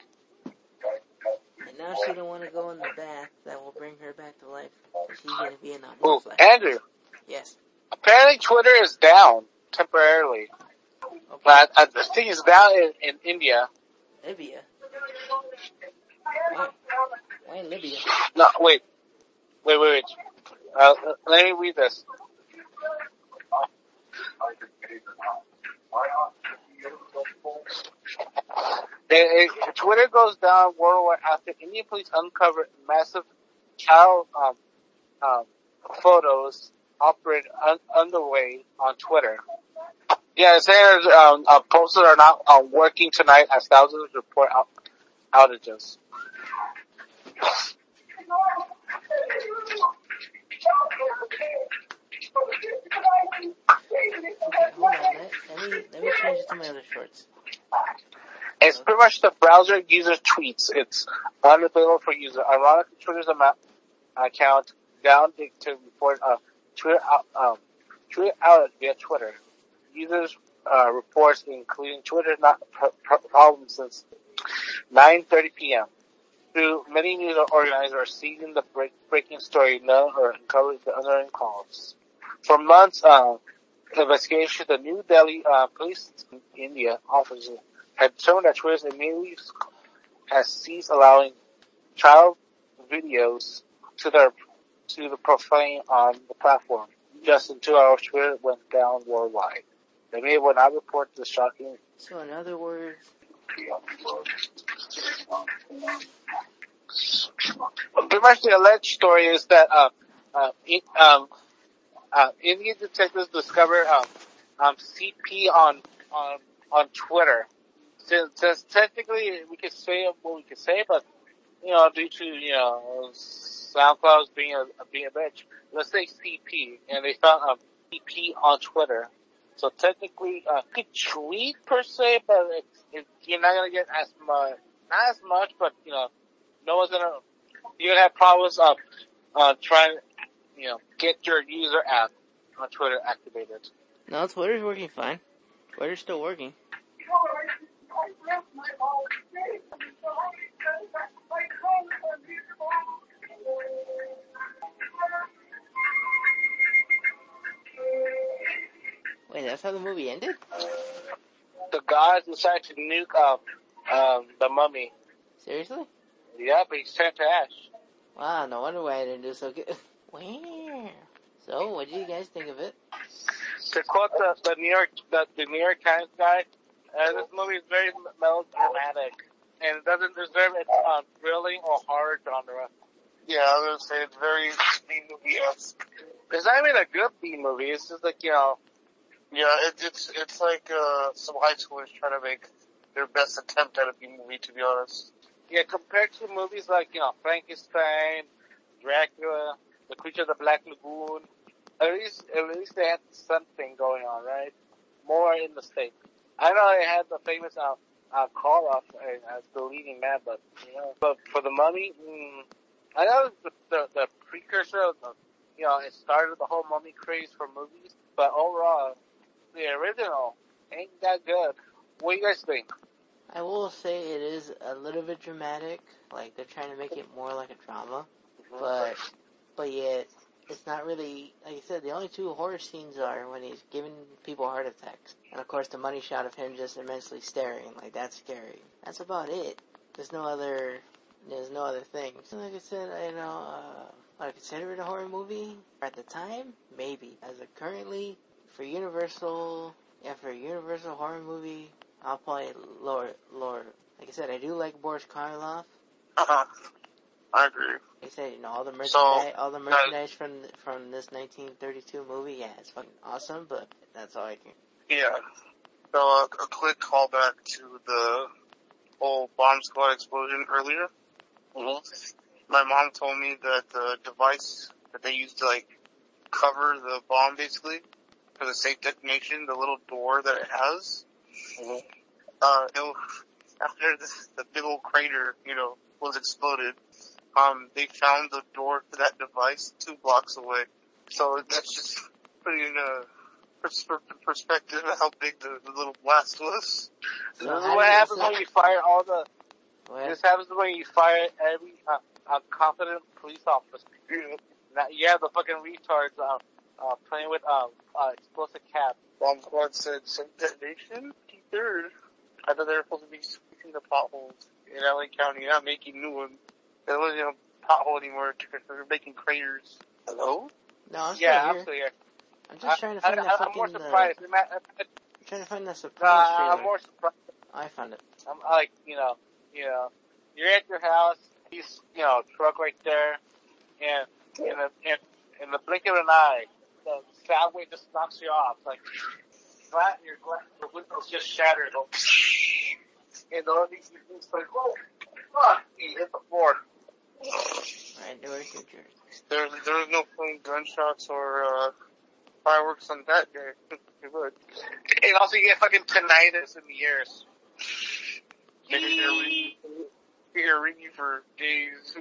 Now she don't want to go in the bath that will bring her back to life. She's gonna be in a moon. Andrew. Yes. Apparently, Twitter is down temporarily. Okay. But uh, the thing is down in, in India. Libya. Why? Why in Libya? No, wait, wait, wait, wait. Uh, let me read this. It, it, Twitter goes down worldwide after Indian police uncovered massive child um, um, photos operated un- underway on Twitter. Yeah, saying um, uh, posters are not uh, working tonight as thousands report out- outages. It's pretty much the browser user tweets. It's unavailable for user. Ironically, Twitter's account down to report uh, Twitter um, Twitter outage via Twitter. Users uh, reports including Twitter not pr- pr- problem since 9:30 p.m. Through many news organizers are the break, breaking story known or uncovered the unknown calls. For months, uh, investigation the New Delhi uh, police in India officers had shown that Twitter immediately has ceased allowing child videos to their to the profane on the platform. Just in two hours, Twitter went down worldwide. The media will not report the shocking. So in other words, Pretty much the alleged story is that uh, uh, um, uh, Indian detectives discovered um, um, CP on on on Twitter. Since, since technically we could say what we could say, but you know, due to you know SoundCloud's being a being a bitch, let's say CP, and they found um, CP on Twitter. So technically, uh, you could tweet per se, but it's, it, you're not gonna get as much, not as much, but you know, no one's gonna. You're gonna have problems of uh, trying, you know, get your user app on Twitter activated. no, Twitter's working fine. Twitter's still working. Wait, that's how the movie ended? The gods decided to nuke um, um, the mummy. Seriously? Yeah, but he's turned to ash. Wow, no wonder why I didn't do so good. So, what do you guys think of it? To quote the, the New York the, the New York Times guy, uh, this movie is very melodramatic and it doesn't deserve its um, thrilling or horror genre. Yeah, I was gonna say it's very B movie esque. It's not even a good B movie. It's just like you know, Yeah, it, it's it's like uh, some high schoolers trying to make their best attempt at a B movie. To be honest, yeah, compared to movies like you know Frankenstein, Dracula, The Creature of the Black Lagoon. At least, at least they had something going on, right? More in the state. I know they had the famous uh, uh, Karloff uh, as the leading man, but you know, but for the Mummy, mm, I know the, the the precursor of the, you know, it started the whole Mummy craze for movies, but overall, the original ain't that good. What do you guys think? I will say it is a little bit dramatic. Like they're trying to make it more like a drama, but but yet it's not really. Like you said, the only two horror scenes are when he's giving people heart attacks, and of course the money shot of him just immensely staring. Like that's scary. That's about it. There's no other. There's no other thing. So like I said, I know. Uh, would I consider it a horror movie at the time? Maybe. As a currently for Universal, yeah, for a Universal horror movie, I'll probably lower lower. Like I said, I do like Boris Karloff. uh-huh. I agree. Like I said, you know, all the merchandise, So, all the merchandise from from this 1932 movie, yeah, it's fucking awesome. But that's all I can. Yeah. So uh, a quick callback to the whole bomb squad explosion earlier. My mom told me that the device that they used to like cover the bomb basically for the safe detonation, the little door that it has, uh, it, after this, the big old crater, you know, was exploded, um, they found the door to that device two blocks away. So that's just putting in a pers- perspective of how big the, the little blast was. This is what happens when you fire all the. Well, This happens when you fire every uh, uh, confident police officer. Now, you have the fucking retards uh, uh, playing with uh, uh, explosive caps. Bomb squad said some detonation, third. I thought they were supposed to be fixing the potholes in LA County, not making new ones. There wasn't a pothole anymore. They're making craters. Hello? no, I'm still Yeah, here. I'm still here. I'm just trying to find I, that I'm fucking. more uh, surprised. I'm, at- I'm trying to find that uh, surprise I'm more surprised. I found it. I'm like, you know, you know, you're at your house, he's, you know, truck right there, and in the in, in the blink of an eye, the sound wave just knocks you off. Like, flat, your glass, the windows just shattered. And all these things like, oh, fuck, you hit the floor. Right, Newark, New Jersey. There, there was no phone gunshots or uh, fireworks on that day. It would. And also you get fucking tinnitus in the ears. They could hear ringing, for days.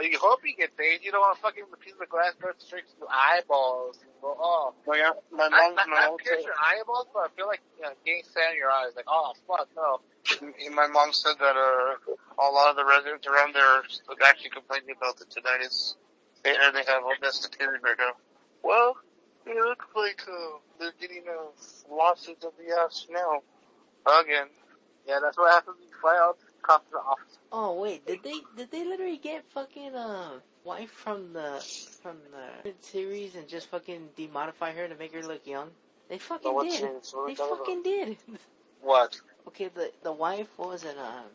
You hope you get days. You don't want fucking the piece of glass go straight to your eyeballs. And go, oh. My, my Not, mom, not, my not mom pierce said, your eyeballs, but I feel like you know, getting sand in your eyes. Like, oh fuck, no. My mom said that uh, a lot of the residents around there are actually complaining about the tinnitus. They, and they have all this deteriorated right now. Well, it looks like uh, they're getting uh, lawsuits of the ass now. Again. Yeah, that's what happens when you fly out to the office. Oh wait, did they did they literally get fucking uh wife from the from the series and just fucking demodify her to make her look young? They fucking did. news? What are we They fucking did. What? Okay, the the wife was it? Um,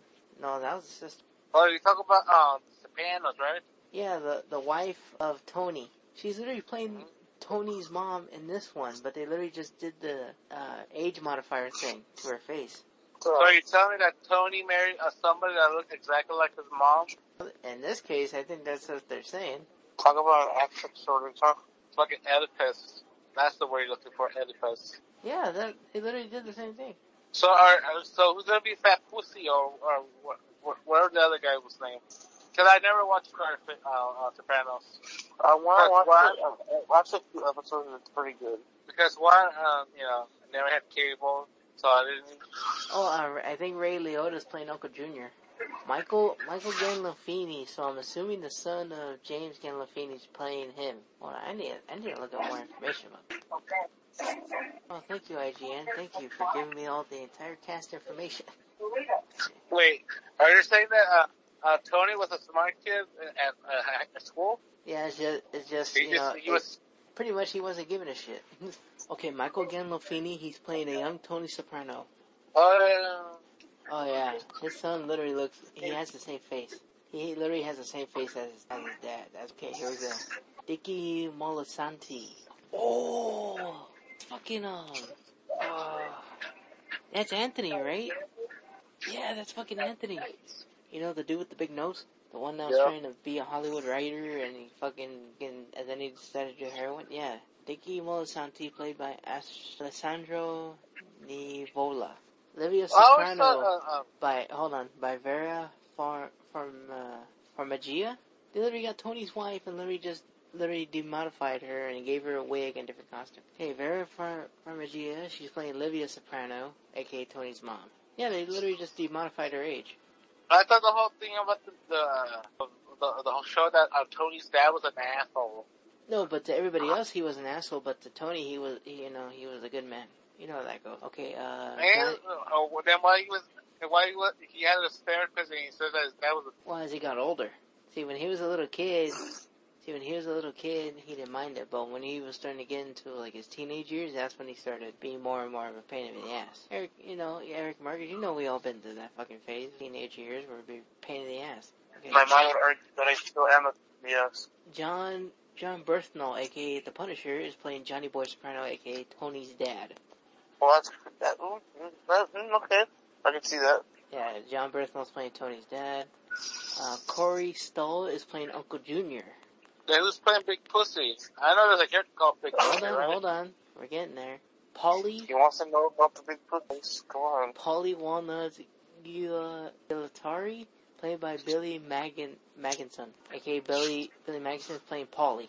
no, that was just. Oh, you talk about um Sopranos, right? Yeah, the the wife of Tony. She's literally playing Tony's mom in this one, but they literally just did the uh age modifier thing to her face. So you're telling me that Tony married uh, somebody that looked exactly like his mom? In this case, I think that's what they're saying. Talk about action sort of talk. Fucking Oedipus. That's the word you're looking for, Oedipus. Yeah, that they literally did the same thing. So, are, uh, so who's gonna be Fat Pussy or or what? what whatever the other guy was named? Because I never watched Carter, uh, uh, Sopranos. I want to What- watch, it. uh, watch a few episodes. It's pretty good. Because one, um, you know, I never had cable, so I didn't. Oh, uh, I think Ray Liotta's playing Uncle Junior. Michael Michael Gandolfini, so I'm assuming the son of James Gandolfini's playing him. Well, I need I need to look up more information about. It. Oh, thank you, IGN. Thank you for giving me all the entire cast information. Wait, are you saying that uh, uh, Tony was a smart kid at, uh, at school? Yeah, it's just it's just He you know just he was. pretty much he wasn't giving a shit. okay, Michael Gandolfini, he's playing a young Tony Soprano. Uh, Oh yeah, his son literally looks. He has the same face. He literally has the same face as, as his dad. That's okay. Here we go. Dickie Moltisanti. Oh, it's fucking um. Uh, that's Anthony, right? Yeah, that's fucking Anthony. You know the dude with the big nose, the one that was Yeah. trying to be a Hollywood writer, and he fucking and, and then he decided to do heroin. Yeah, Dickie Moltisanti, played by Alessandro Nivola. Livia always Soprano thought, uh, uh, by hold on by Vera Far from uh, Farmiga. They literally got Tony's wife and literally just literally demodified her and gave her a wig and different costume. Hey, Vera Far- Farmiga, she's playing Livia Soprano, aka Tony's mom. Yeah, they literally just demodified her age. I thought the whole thing about the the the, the whole show that uh, Tony's dad was an asshole. No, but to everybody else he was an asshole, but to Tony he was, he, you know, he was a good man. You know how that goes. Okay, uh, And Johnny- uh, uh, then why he was why he was he had a therapist and he said that his dad was a well, as he got older. See, when he was a little kid, see, when he was a little kid, he didn't mind it, but when he was starting to get into, like, his teenage years, that's when he started being more and more of a pain in the ass. Eric, you know, Eric Marcus, you know we all been through that fucking phase, teenage years, where we be a pain in the ass. Okay. My mom would argue that I still am a yes. John, Jon Bernthal, aka The Punisher, is playing Johnny Boy Soprano, aka Tony's dad. Well, that's that. mm, that mm, okay, I can see that. Yeah, Jon Bernthal's playing Tony's dad. Uh, Corey Stoll is playing Uncle Junior. Who's playing Big Pussy? I know there's a character called Big Pussy. Hold on, right? hold on. We're getting there. Paulie, He wants to know about the big pussies. Come on. Paulie Walnuts Gila Gualtieri, played by Billy Magan, Magnussen, aka Billy, Billy Magnussen is playing Paulie.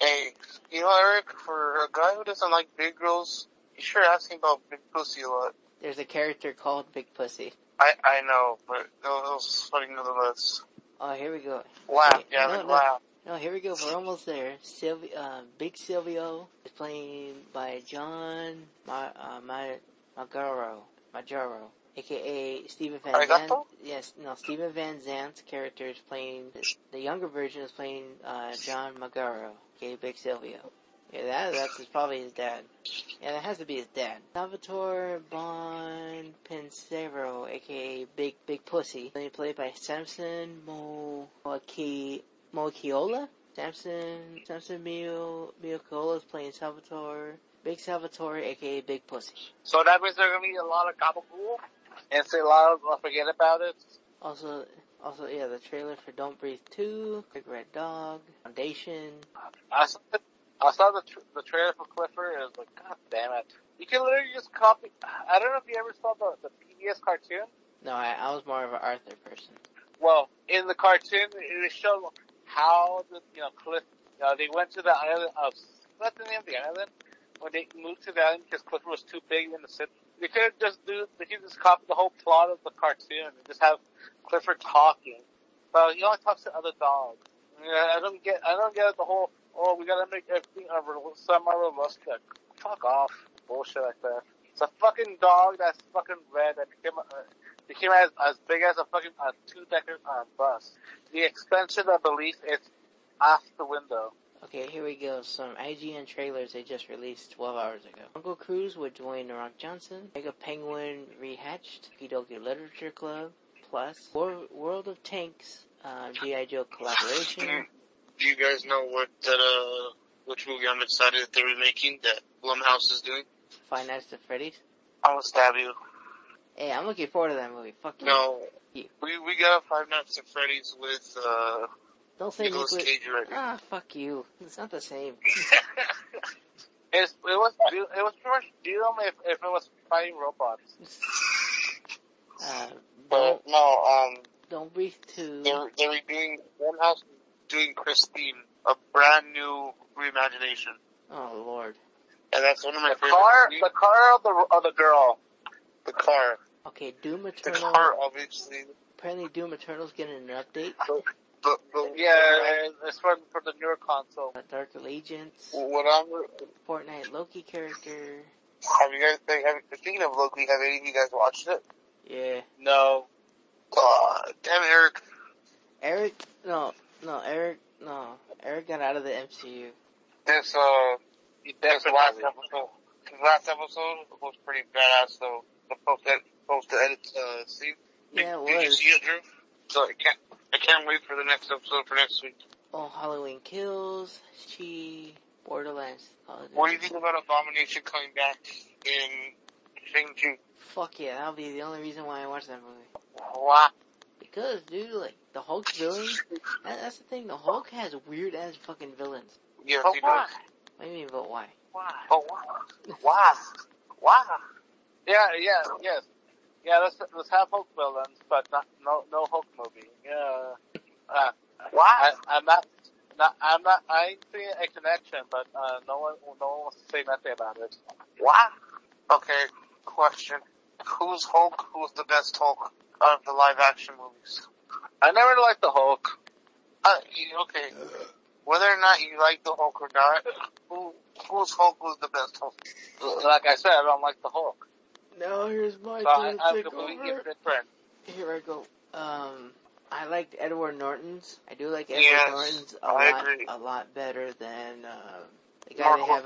Hey, you know, Eric, for a guy who doesn't like big girls, you sure asking about big pussy a lot. There's a character called Big Pussy. I I know, but it was funny nonetheless. Oh, here we go. Laugh, Wait, yeah, no, no. laugh. No, here we go. We're almost there. Silvi- uh, Big Silvio is playing by John Ma- uh, Ma- Magaro, Magaro, aka Stephen Van Zandt. Yes, no, Stephen Van Zandt's character is playing, the younger version is playing, uh, John Magaro, aka Big Silvio. Yeah, that, that's probably his dad. Yeah, that has to be his dad. Salvatore Bon Pensero, aka Big, Big Pussy, He played by Samson Mo, Moaki, Moeakiola? Samson, Samson Mio, Miocola is playing Salvatore. Big Salvatore, aka Big Pussy. So that means there's gonna be a lot of gabagool and say a lot of uh, forget about it. Also, also, yeah, the trailer for Don't Breathe 2, Big Red Dog, Foundation. I saw the, I saw the tr- the trailer for Clifford and I was like, God damn it! You can literally just copy. I don't know if you ever saw the the PBS cartoon. No, I, I was more of an Arthur person. Well, in the cartoon, it showed how the you know Cliff. Uh, they went to the island of what's the name of the island? When they moved to the island because Clifford was too big in the city. They could just do. They could just copy the whole plot of the cartoon and just have Clifford talking. But he only talks to other dogs. Yeah, I don't get. I don't get the whole. Oh, we gotta make everything a real- semi-realistic. Fuck off, bullshit like that. It's a fucking dog that's fucking red that became a, uh, became as as big as a fucking uh, two-decker uh, bus. The extension of belief is off the window. Okay, here we go. Some IGN trailers they just released 12 hours ago. Jungle Cruise with Dwayne The Rock Johnson. Mega Penguin Rehatched. Kidoki Literature Club. Plus, Wor- World of Tanks. Uh, G.I. Joe collaboration. Do you guys know what that uh which movie I'm excited that they're remaking that Blumhouse is doing? Five Nights at Freddy's. I will stab you. Hey, I'm looking forward to that movie. Fuck you. No, You. we we got Five Nights at Freddy's with uh Don't say Nicolas Nicolas- Cage already. Ah, fuck you. It's not the same. It's, it was it was pretty much Doom if, if it was fighting robots. Uh, But no, um, don't breathe too. they're they're redoing Blumhouse is doing Christine, a brand new reimagination, Oh lord. and that's one of my The favorite. car, movies. the car of the of the girl. the car, Okay, Doom the Eternal. car, obviously. Apparently, Doom Eternal's getting an update. The, the, Yeah, it's for for the newer console. Uh, Dark Allegiance. What I'm Fortnite Loki character. have you guys think, have, speaking of Loki, have any of you guys watched it? Yeah. No, Uh, damn Eric. Eric. No, no, Eric. No, Eric got out of the MCU. This uh, this last episode, this last episode was pretty badass though. The post edit, post edit uh scene. Yeah, it Did you see it, Drew? So I can't, I can't Can't wait for the next episode for next week. Oh, Halloween Kills, She, Borderlands. Oh, What do you think about Abomination coming back in Shang-Chi? Fuck yeah, that'll be the only reason why I watch that movie. Wow. Because, dude, like, the Hulk's villains, that, that's the thing, the Hulk has weird ass fucking villains. Yes, But he why? does. What do you mean, but why? Why? But why? Why? Why? Yeah, yeah, yes. Yeah, let's let's have Hulk villains, but not no no Hulk movie. Yeah. Uh? I, I'm not. Not, I'm not. I ain't seeing a connection, but uh, no one, no one wants to say nothing about it. Why? Okay, question. Who's Hulk? Who's the best Hulk of the live action movies? I never liked the Hulk. Uh, okay. Whether or not you like the Hulk or not, who, whose Hulk was the best Hulk? Like I said, I don't like the Hulk. Now here's my So I, turn I'm to take completely over. different. Here I go. Um, I liked Edward Norton's. I do like Edward Yes, Norton's a I lot, agree. a lot better than uh, the guy Mark they have.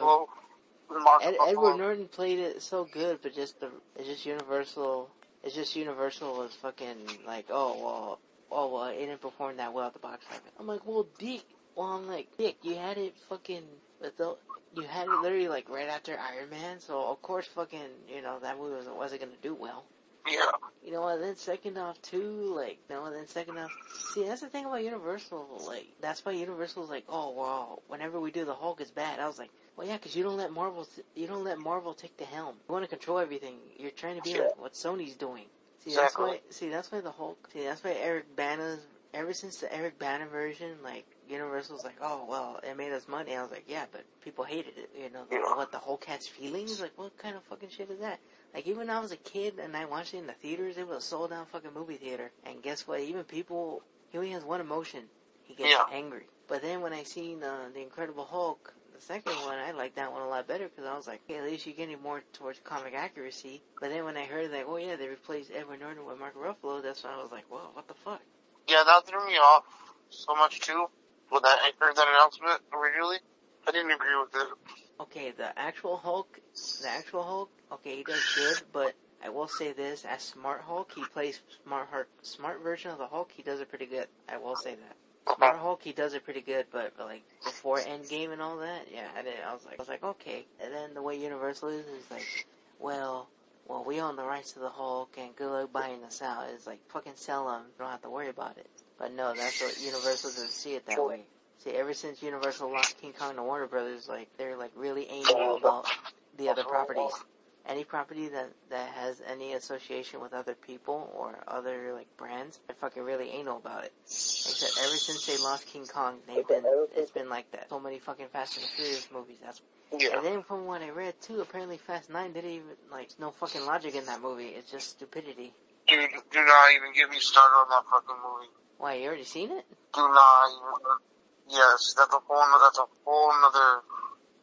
Mark Ed. Edward Norton played it so good, but just the it's just Universal. It's just Universal was fucking like, oh well, oh well, it didn't perform that well at the box office. I'm like, well, Dick. Well, I'm like, Dick, you had it fucking with the. You had it literally like right after Iron Man, so of course fucking, you know, that movie wasn't, wasn't gonna do well. Yeah. You know, and then second off too, like, you know, and then second off, see, that's the thing about Universal, like, that's why Universal's like, oh, well, whenever we do the Hulk is bad. I was like, well, yeah, because you don't let Marvel, you don't let Marvel take the helm. You want to control everything. You're trying to be like what Sony's doing. See, that's why, see, that's why the Hulk, see, that's why Eric Bana's, ever since the Eric Bana version, like, Universal's like, oh, well, it made us money. I was like, yeah, but people hated it, you know, the, Yeah. what, the Hulk has feelings? Like, what kind of fucking shit is that? Like even when I was a kid and I watched it in the theaters, it was a sold out fucking movie theater. And guess what? Even people, he only has one emotion. He gets Yeah. angry. But then when I seen uh, the Incredible Hulk, the second one, I liked that one a lot better because I was like, hey, at least you're getting more towards comic accuracy. But then when I heard that, oh yeah, they replaced Edward Norton with Mark Ruffalo, that's when I was like, whoa, what the fuck? Yeah, that threw me off so much too. When that heard that announcement originally, I didn't agree with it. Okay, the actual Hulk, the actual Hulk, okay, he does good, but I will say this, as Smart Hulk, he plays smart Hulk, smart version of the Hulk, he does it pretty good. I will say that. Smart Hulk, he does it pretty good, but, but like before Endgame and all that, yeah, I didn't. I was like, I was like, okay. And then the way Universal is is like, well, well, we own the rights to the Hulk, and good luck buying us out. It's like fucking sell them. Don't have to worry about it. But no, that's what Universal doesn't see it that way. See, ever since Universal lost King Kong to Warner Brothers, like they're like really anal about the other properties. Any property that that has any association with other people or other like brands, they're fucking really anal about it. Except ever since they lost King Kong, they've been it's been like that. So many fucking Fast and Furious movies. That's Yeah. and then from what I read too, apparently Fast Nine didn't even like no fucking logic in that movie. It's just stupidity. Dude, do not even get me started on that fucking movie. Why you already seen it? Do not. Yes, that's a whole. no- That's a whole nother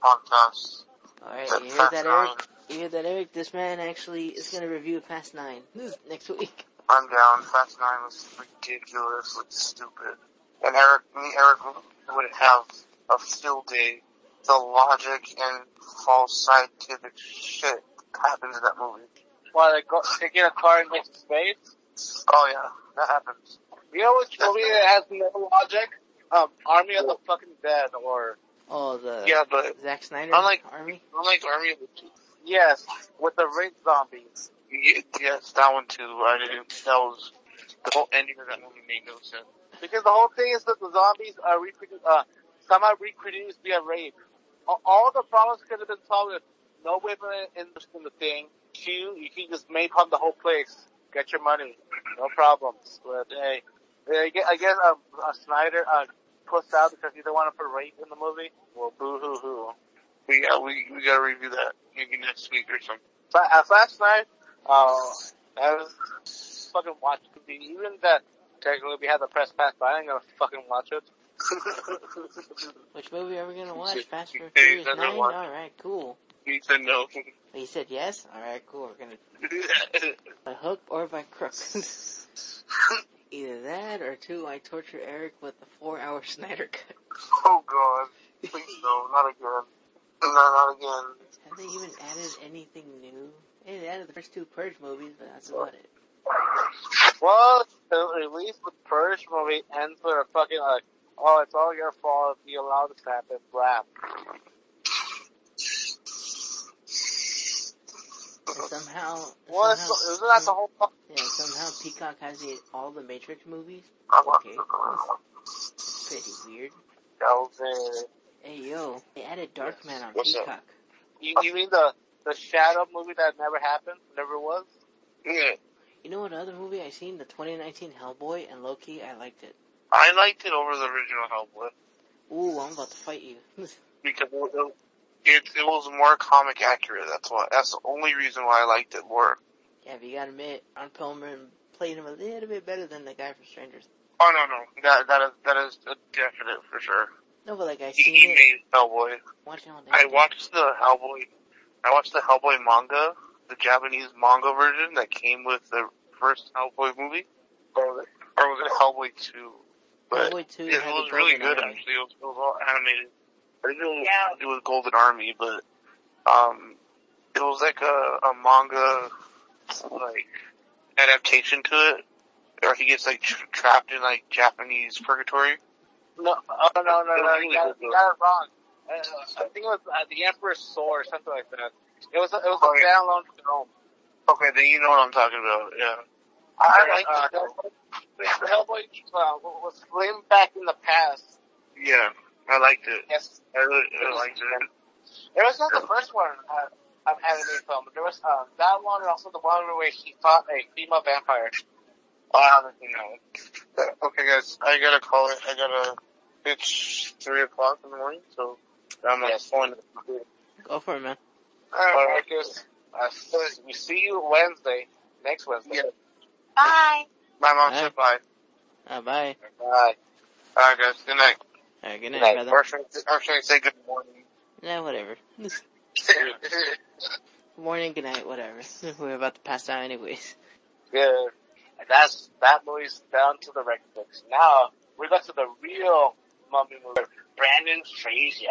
podcast. All right, you hear Fast that, Nine. Eric? You hear that, Eric? This man actually is gonna review Fast Nine next week. I'm down. Fast Nine was ridiculously stupid. And Eric, me, Eric would have a field day. The logic and false scientific shit happens in that movie. Why they go, they get a car and go space? Oh yeah, that happens. You know which movie that has no logic? Um, Army of the fucking Dead, or Oh, the Yeah, but Zack Snyder Unlike- Army. unlike Army of the yes, with the rape zombies. Yes, that one too. I didn't. That was the whole ending of that movie made no sense. Because the whole thing is that the zombies are reproduced, uh, somehow reproduced via rape. All, the problems could have been solved with no women in, in the thing. Two, you can just make on the whole place. Get your money. No problems. But hey, I guess, I guess uh, uh, Snyder, uh, pussed out because he didn't want to put rape in the movie. Well, boo hoo hoo. We got we we gotta review that maybe next week or something. But uh, last night, uh, I was fucking watching TV. Even that technically we had the press pass, but I ain't gonna fucking watch it. Which movie are we gonna watch? said- Fast and you Furious Nine. All right, cool. he said no. He said yes. All right, cool. We're gonna by hook or by crook. Either that or two, I torture Eric with the four-hour Snyder cut. oh god, please no, not again. No, not again. Have they even added anything new? Hey, they added the first two Purge movies, but that's about it. Well, at least the Purge movie ends with a fucking like, oh, it's all your fault if you allow this to happen, rap. Somehow, Well, somehow, isn't that the whole yeah, somehow Peacock has the, all the Matrix movies. Uh-huh. Okay, it's pretty weird. It. Hey yo, they added Darkman on What's up? Peacock. You, you mean the the Shadow movie that never happened, never was? Yeah. You know what other movie I seen? The 2019 Hellboy, and low key. I liked it. I liked it over the original Hellboy Ooh, I'm about to fight you. because it, it, it was more comic accurate. That's why. That's the only reason why I liked it more. yeah, but you gotta admit, Ron Perlman played him a little bit better than the guy from Strangers. Oh no no that that is that is a definite for sure. No, but like I He, seen he it, made Hellboy. watching all. I watched the Hellboy. I watched the Hellboy manga, the Japanese manga version that came with the first Hellboy movie, or, was it- it Hellboy two? But Hellboy 2 it had was really good actually. It was, it was all animated. I think it was, it was Golden Army, but um, it was like a, a manga like adaptation to it, or he gets like tra- trapped in like Japanese purgatory. No, oh, no, no, no, no, you got, you got it wrong. Uh, I think it was uh, the Emperor's Sword or something like that. It was a, it was a Oh, yeah. standalone film. Okay, then you know what I'm talking about. Yeah. I like uh, it. the Hellboy uh, was filmed back in the past. Yeah, I liked it. Yes, I really I liked it. it was not the first one uh, of anime film. But there was uh, that one and also the one where he fought a female vampire. Oh, I haven't seen that one. Okay, guys, I gotta call it. I gotta. It's three o'clock in the morning, so I'm Yes. going. Go for it, man. Alright, Marcus. Uh, so we see you Wednesday, next Wednesday. Yeah. Bye. My mom Alright. said bye. Uh, bye. Bye. All right, guys. Good night. Alright, good Good night, brother. Or should, I- or should I say good morning? Nah, whatever. Morning, good night, whatever. We're about to pass out anyways. Good. And that's that movie's down to the record books. Now we got to the real mummy movie. Brendan Fraser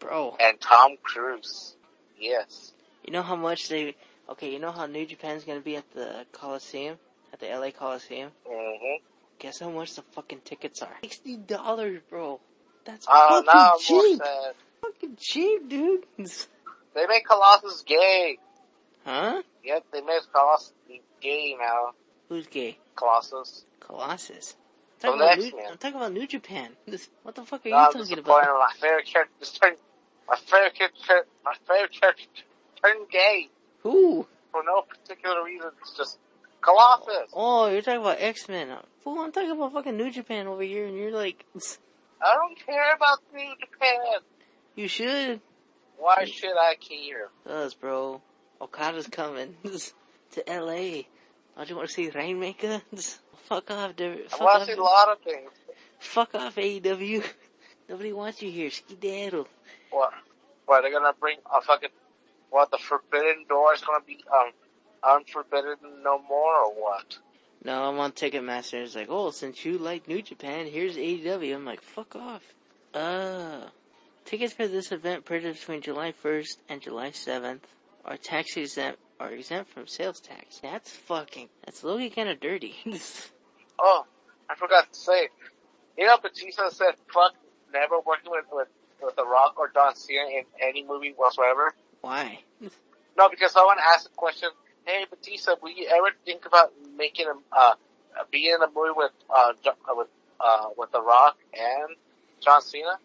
Bro, and Tom Cruise. Yes. you know how much they, okay, you know how New Japan's gonna be at the Coliseum? At the LA Coliseum? Mm-hmm. Guess how much the fucking tickets are? Sixty dollars, bro. That's Uh, fucking more cheap. sad. Fucking cheap, dude. They made Colossus gay. Huh? Yep, they made Colossus gay now. Who's gay? Colossus. Colossus. I'm talking, about New, I'm talking about New Japan. This, what the fuck are No, you I'm talking about? My favorite character turned. My favorite character. My favorite character turned gay Who? for no particular reason. It's just Colossus. Oh, you're talking about X-Men. Fool, I'm talking about fucking New Japan over here, and you're like, I don't care about New Japan. you should. Why should I care? Us, bro. Okada's coming to LA. Don't you want to see Rainmaker? Fuck off, David. I want to see a lot of things. Fuck off, AEW. Nobody wants you here. Skedaddle. What? What? They're gonna bring a fucking what? The Forbidden Door is gonna be um unforbidden no more or what? No, I'm on Ticketmaster. It's like, oh, since you like New Japan, here's AEW. I'm like, fuck off. Uh, tickets for this event purchased between July 1st and July 7th are tax exempt, are exempt from sales tax. That's fucking, that's looking kind of dirty. Oh, I forgot to say. You know, Batista said, "Fuck, never working with with with The Rock or John Cena in any movie whatsoever." Why? No, because someone asked a question. Hey, Batista, will you ever think about making a uh being in a movie with uh uh, with uh with The Rock and John Cena?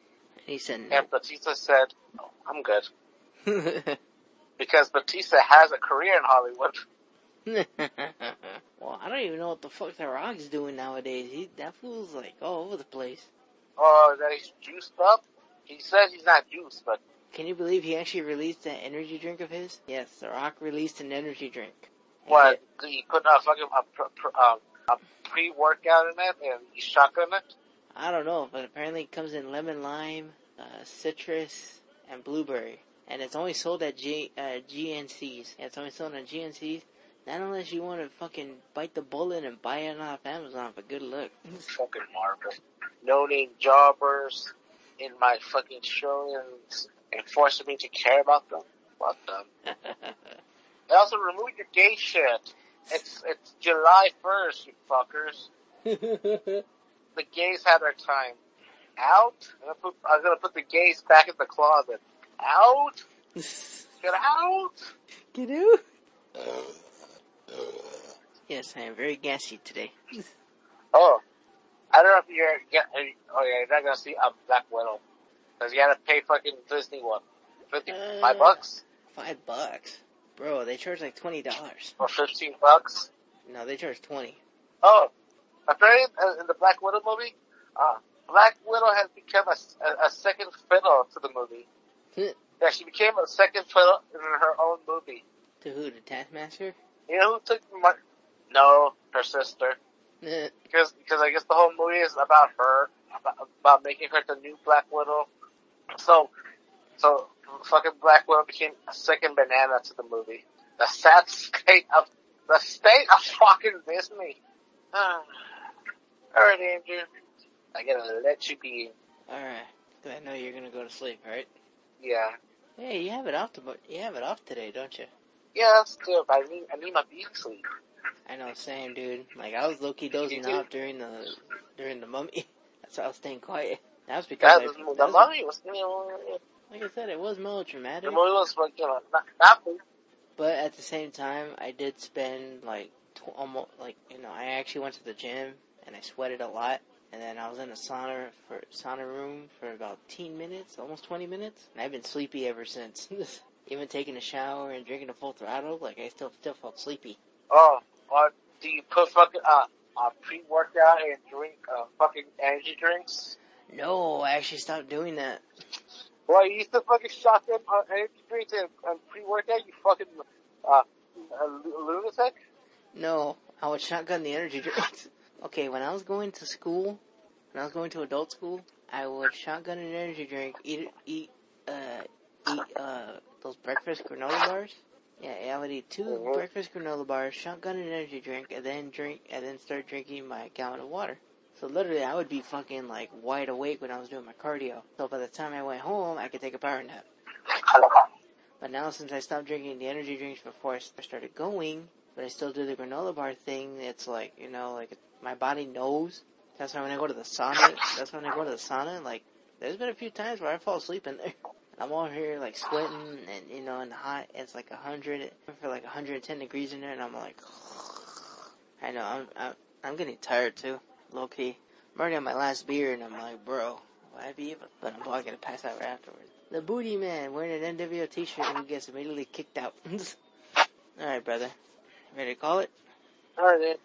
He said And Batista said, oh, "I'm good," because Batista has a career in Hollywood. well, I don't even know what the fuck The Rock's doing nowadays. He, that fool's like all over the place. Oh, that he's juiced up. He says he's not juiced, but Can you believe he actually released that energy drink of his? Yes, The Rock released an energy drink. What? He put a fucking a, pr- um, a pre-workout in it and he's shotgun it. I don't know, but apparently it comes in lemon lime, uh, citrus, and blueberry. And it's only sold at G, uh, GNCs. Yeah, it's only sold on GNCs. Not unless you want to fucking bite the bullet and buy it off Amazon for good luck. fucking Marvel. No name jobbers in my fucking show and, and forcing me to care about them. Fuck them. They also removed your gay shit. It's it's July first, you fuckers. The gays had their time. Out. I'm gonna put, I'm gonna put the gays back in the closet. Out. Get out. Get out. Yes, I am very gassy today. Oh, I don't know if you're get. Oh yeah, you're not gonna see a Black Widow because you gotta pay fucking Disney what, fifty five Uh. bucks Five bucks. Bro, they charge like twenty dollars. or fifteen bucks. No, they charge twenty. Oh, apparently uh, in the Black Widow movie, uh, Black Widow has become a, a, a second fiddle to the movie. yeah, she became a second fiddle in her own movie. To who? To Taskmaster? You know who took my? No, her sister. Because because I guess the whole movie is about her, about, about making her the new Black Widow. So, so fucking Black Widow became a second banana to the movie. The sad state of the state of fucking Disney. Alright, Andrew. I gotta let you be. Alright. I know you're gonna go to sleep, right? Yeah. Hey, you have it off to, you have it off today, don't you? Yeah, that's good. But I need I need my beauty sleep. I know, what same dude. Like I was low key dozing off during the during the mummy. That's why I was staying quiet. That was because That I, was, that the was- was, you know, like I said, it was melodramatic. the movie was like, you know, not, not But at the same time, I did spend like tw- almost like you know I actually went to the gym and I sweated a lot, and then I was in a sauna for sauna room for about 10 minutes, almost 20 minutes, and I've been sleepy ever since. Even taking a shower and drinking a full throttle, like I still still felt sleepy. Oh, or do you put fucking uh, uh pre-workout and drink uh fucking energy drinks? No, I actually stopped doing that. Boy, you used to fucking shotgun uh, energy drinks and, and pre-workout. You fucking uh, lunatic. No, I would shotgun the energy drinks. Okay, when I was going to school, when I was going to adult school, I would shotgun an energy drink, eat eat uh eat uh those breakfast granola bars. Yeah, I would eat 2 Mhm. breakfast granola bars, shotgun an energy drink, and then drink and then start drinking my gallon of water. So literally, I would be fucking like wide awake when I was doing my cardio. So by the time I went home, I could take a power nap. But now since I stopped drinking the energy drinks before I started going, but I still do the granola bar thing, it's like, you know, like my body knows. That's why when I go to the sauna, that's when I go to the sauna, like, there's been a few times where I fall asleep in there. I'm all here like sweating and, you know, and hot, it's like a hundred, for like 110 degrees in there and I'm like, I know, I'm, I'm, I'm getting tired too, low key. I'm already on my last beer and I'm like, bro, why be able, but I'm probably gonna pass out right afterwards. The booty man wearing an NWO t-shirt and he gets immediately kicked out. Alright, brother. Ready to call it? Alright.